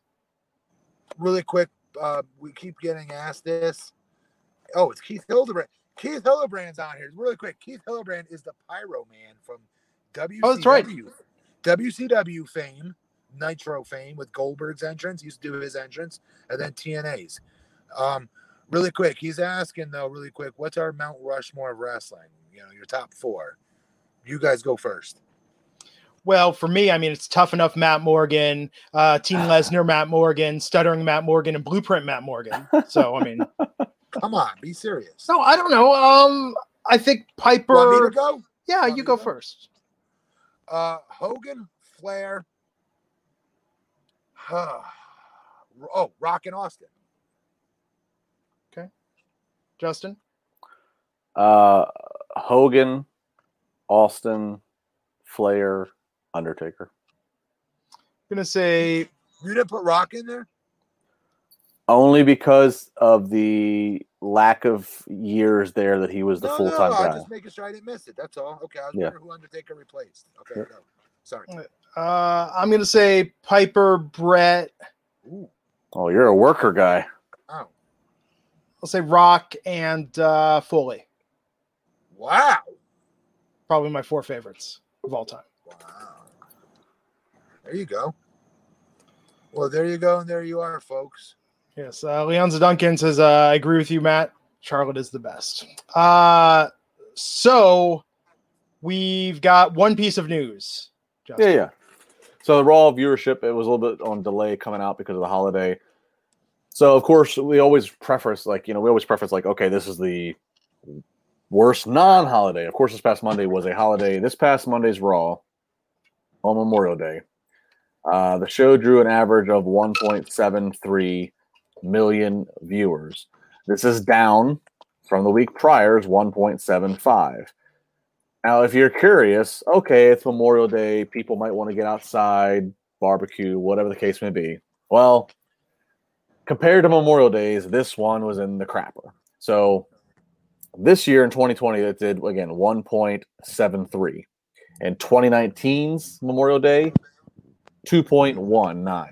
Really quick, uh, we keep getting asked this. Oh, it's Keith Hildebrand. Keith Hildebrand's on here. Really quick, Keith Hildebrand is the Pyro Man from WCW. Oh, that's right. WCW fame, Nitro fame with Goldberg's entrance. He used to do his entrance, and then TNA's. Um, Really quick, he's asking though, really quick, what's our Mount Rushmore of wrestling? You know, your top four. You guys go first. Well, for me, I mean, it's tough enough. Matt Morgan, uh, Team Lesnar, Matt Morgan, stuttering Matt Morgan, and Blueprint Matt Morgan. So, I mean, come on, be serious. No, I don't know. Um, I think Piper. Want me to go? Yeah, Want you go, go first. Uh, Hogan, Flair. oh, Rock and Austin. Okay, Justin? Uh, Hogan, Austin, Flair, Undertaker. I'm gonna say you didn't put Rock in there. Only because of the lack of years there that he was the no, full time no, guy. I'm just making sure I didn't miss it. That's all. Okay, I was yeah. wondering who Undertaker replaced. Okay, no. Sorry. Uh, I'm gonna say Piper, Bret. Ooh. Oh, you're a worker guy. Oh. I'll say Rock and uh, Foley. Wow. probably my four favorites of all time. Wow. There you go. Well, there you go, and there you are, folks. Yes, uh, Leonza Duncan says, uh, "I agree with you, Matt. Charlotte is the best." Uh, so we've got one piece of news. Justin. Yeah, yeah. So the Raw viewership it was a little bit on delay coming out because of the holiday. So of course we always preface like you know we always preface like okay this is the worst non-holiday. Of course this past Monday was a holiday. This past Monday's Raw on Memorial Day. Uh, the show drew an average of 1.73 million viewers. This is down from the week prior's 1.75. Now, if you're curious, okay, it's Memorial Day. People might want to get outside, barbecue, whatever the case may be. Well, compared to Memorial Days, this one was in the crapper. So this year in 2020, it did again 1.73. In 2019's Memorial Day, 2.19.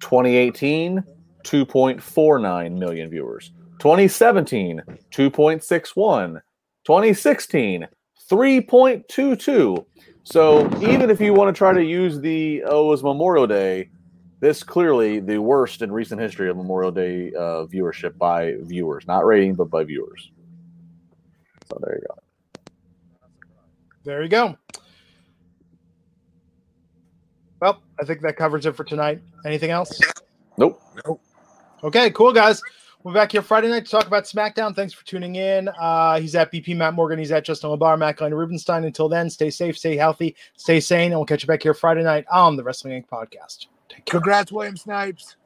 2018, 2.49 million viewers. 2017, 2.61. 2016, 3.22. So even if you want to try to use the oh as Memorial Day, this clearly the worst in recent history of Memorial Day uh, viewership by viewers, not rating, but by viewers. So there you go. There you go. Well, I think that covers it for tonight. Anything else? Nope. Nope. Okay, cool, guys. We're back here Friday night to talk about SmackDown. Thanks for tuning in. Uh, he's at BP Matt Morgan. He's at Justin LaBar, Matt Glenn Rubenstein. Until then, stay safe, stay healthy, stay sane, and we'll catch you back here Friday night on the Wrestling Inc. podcast. Congrats, William Snipes.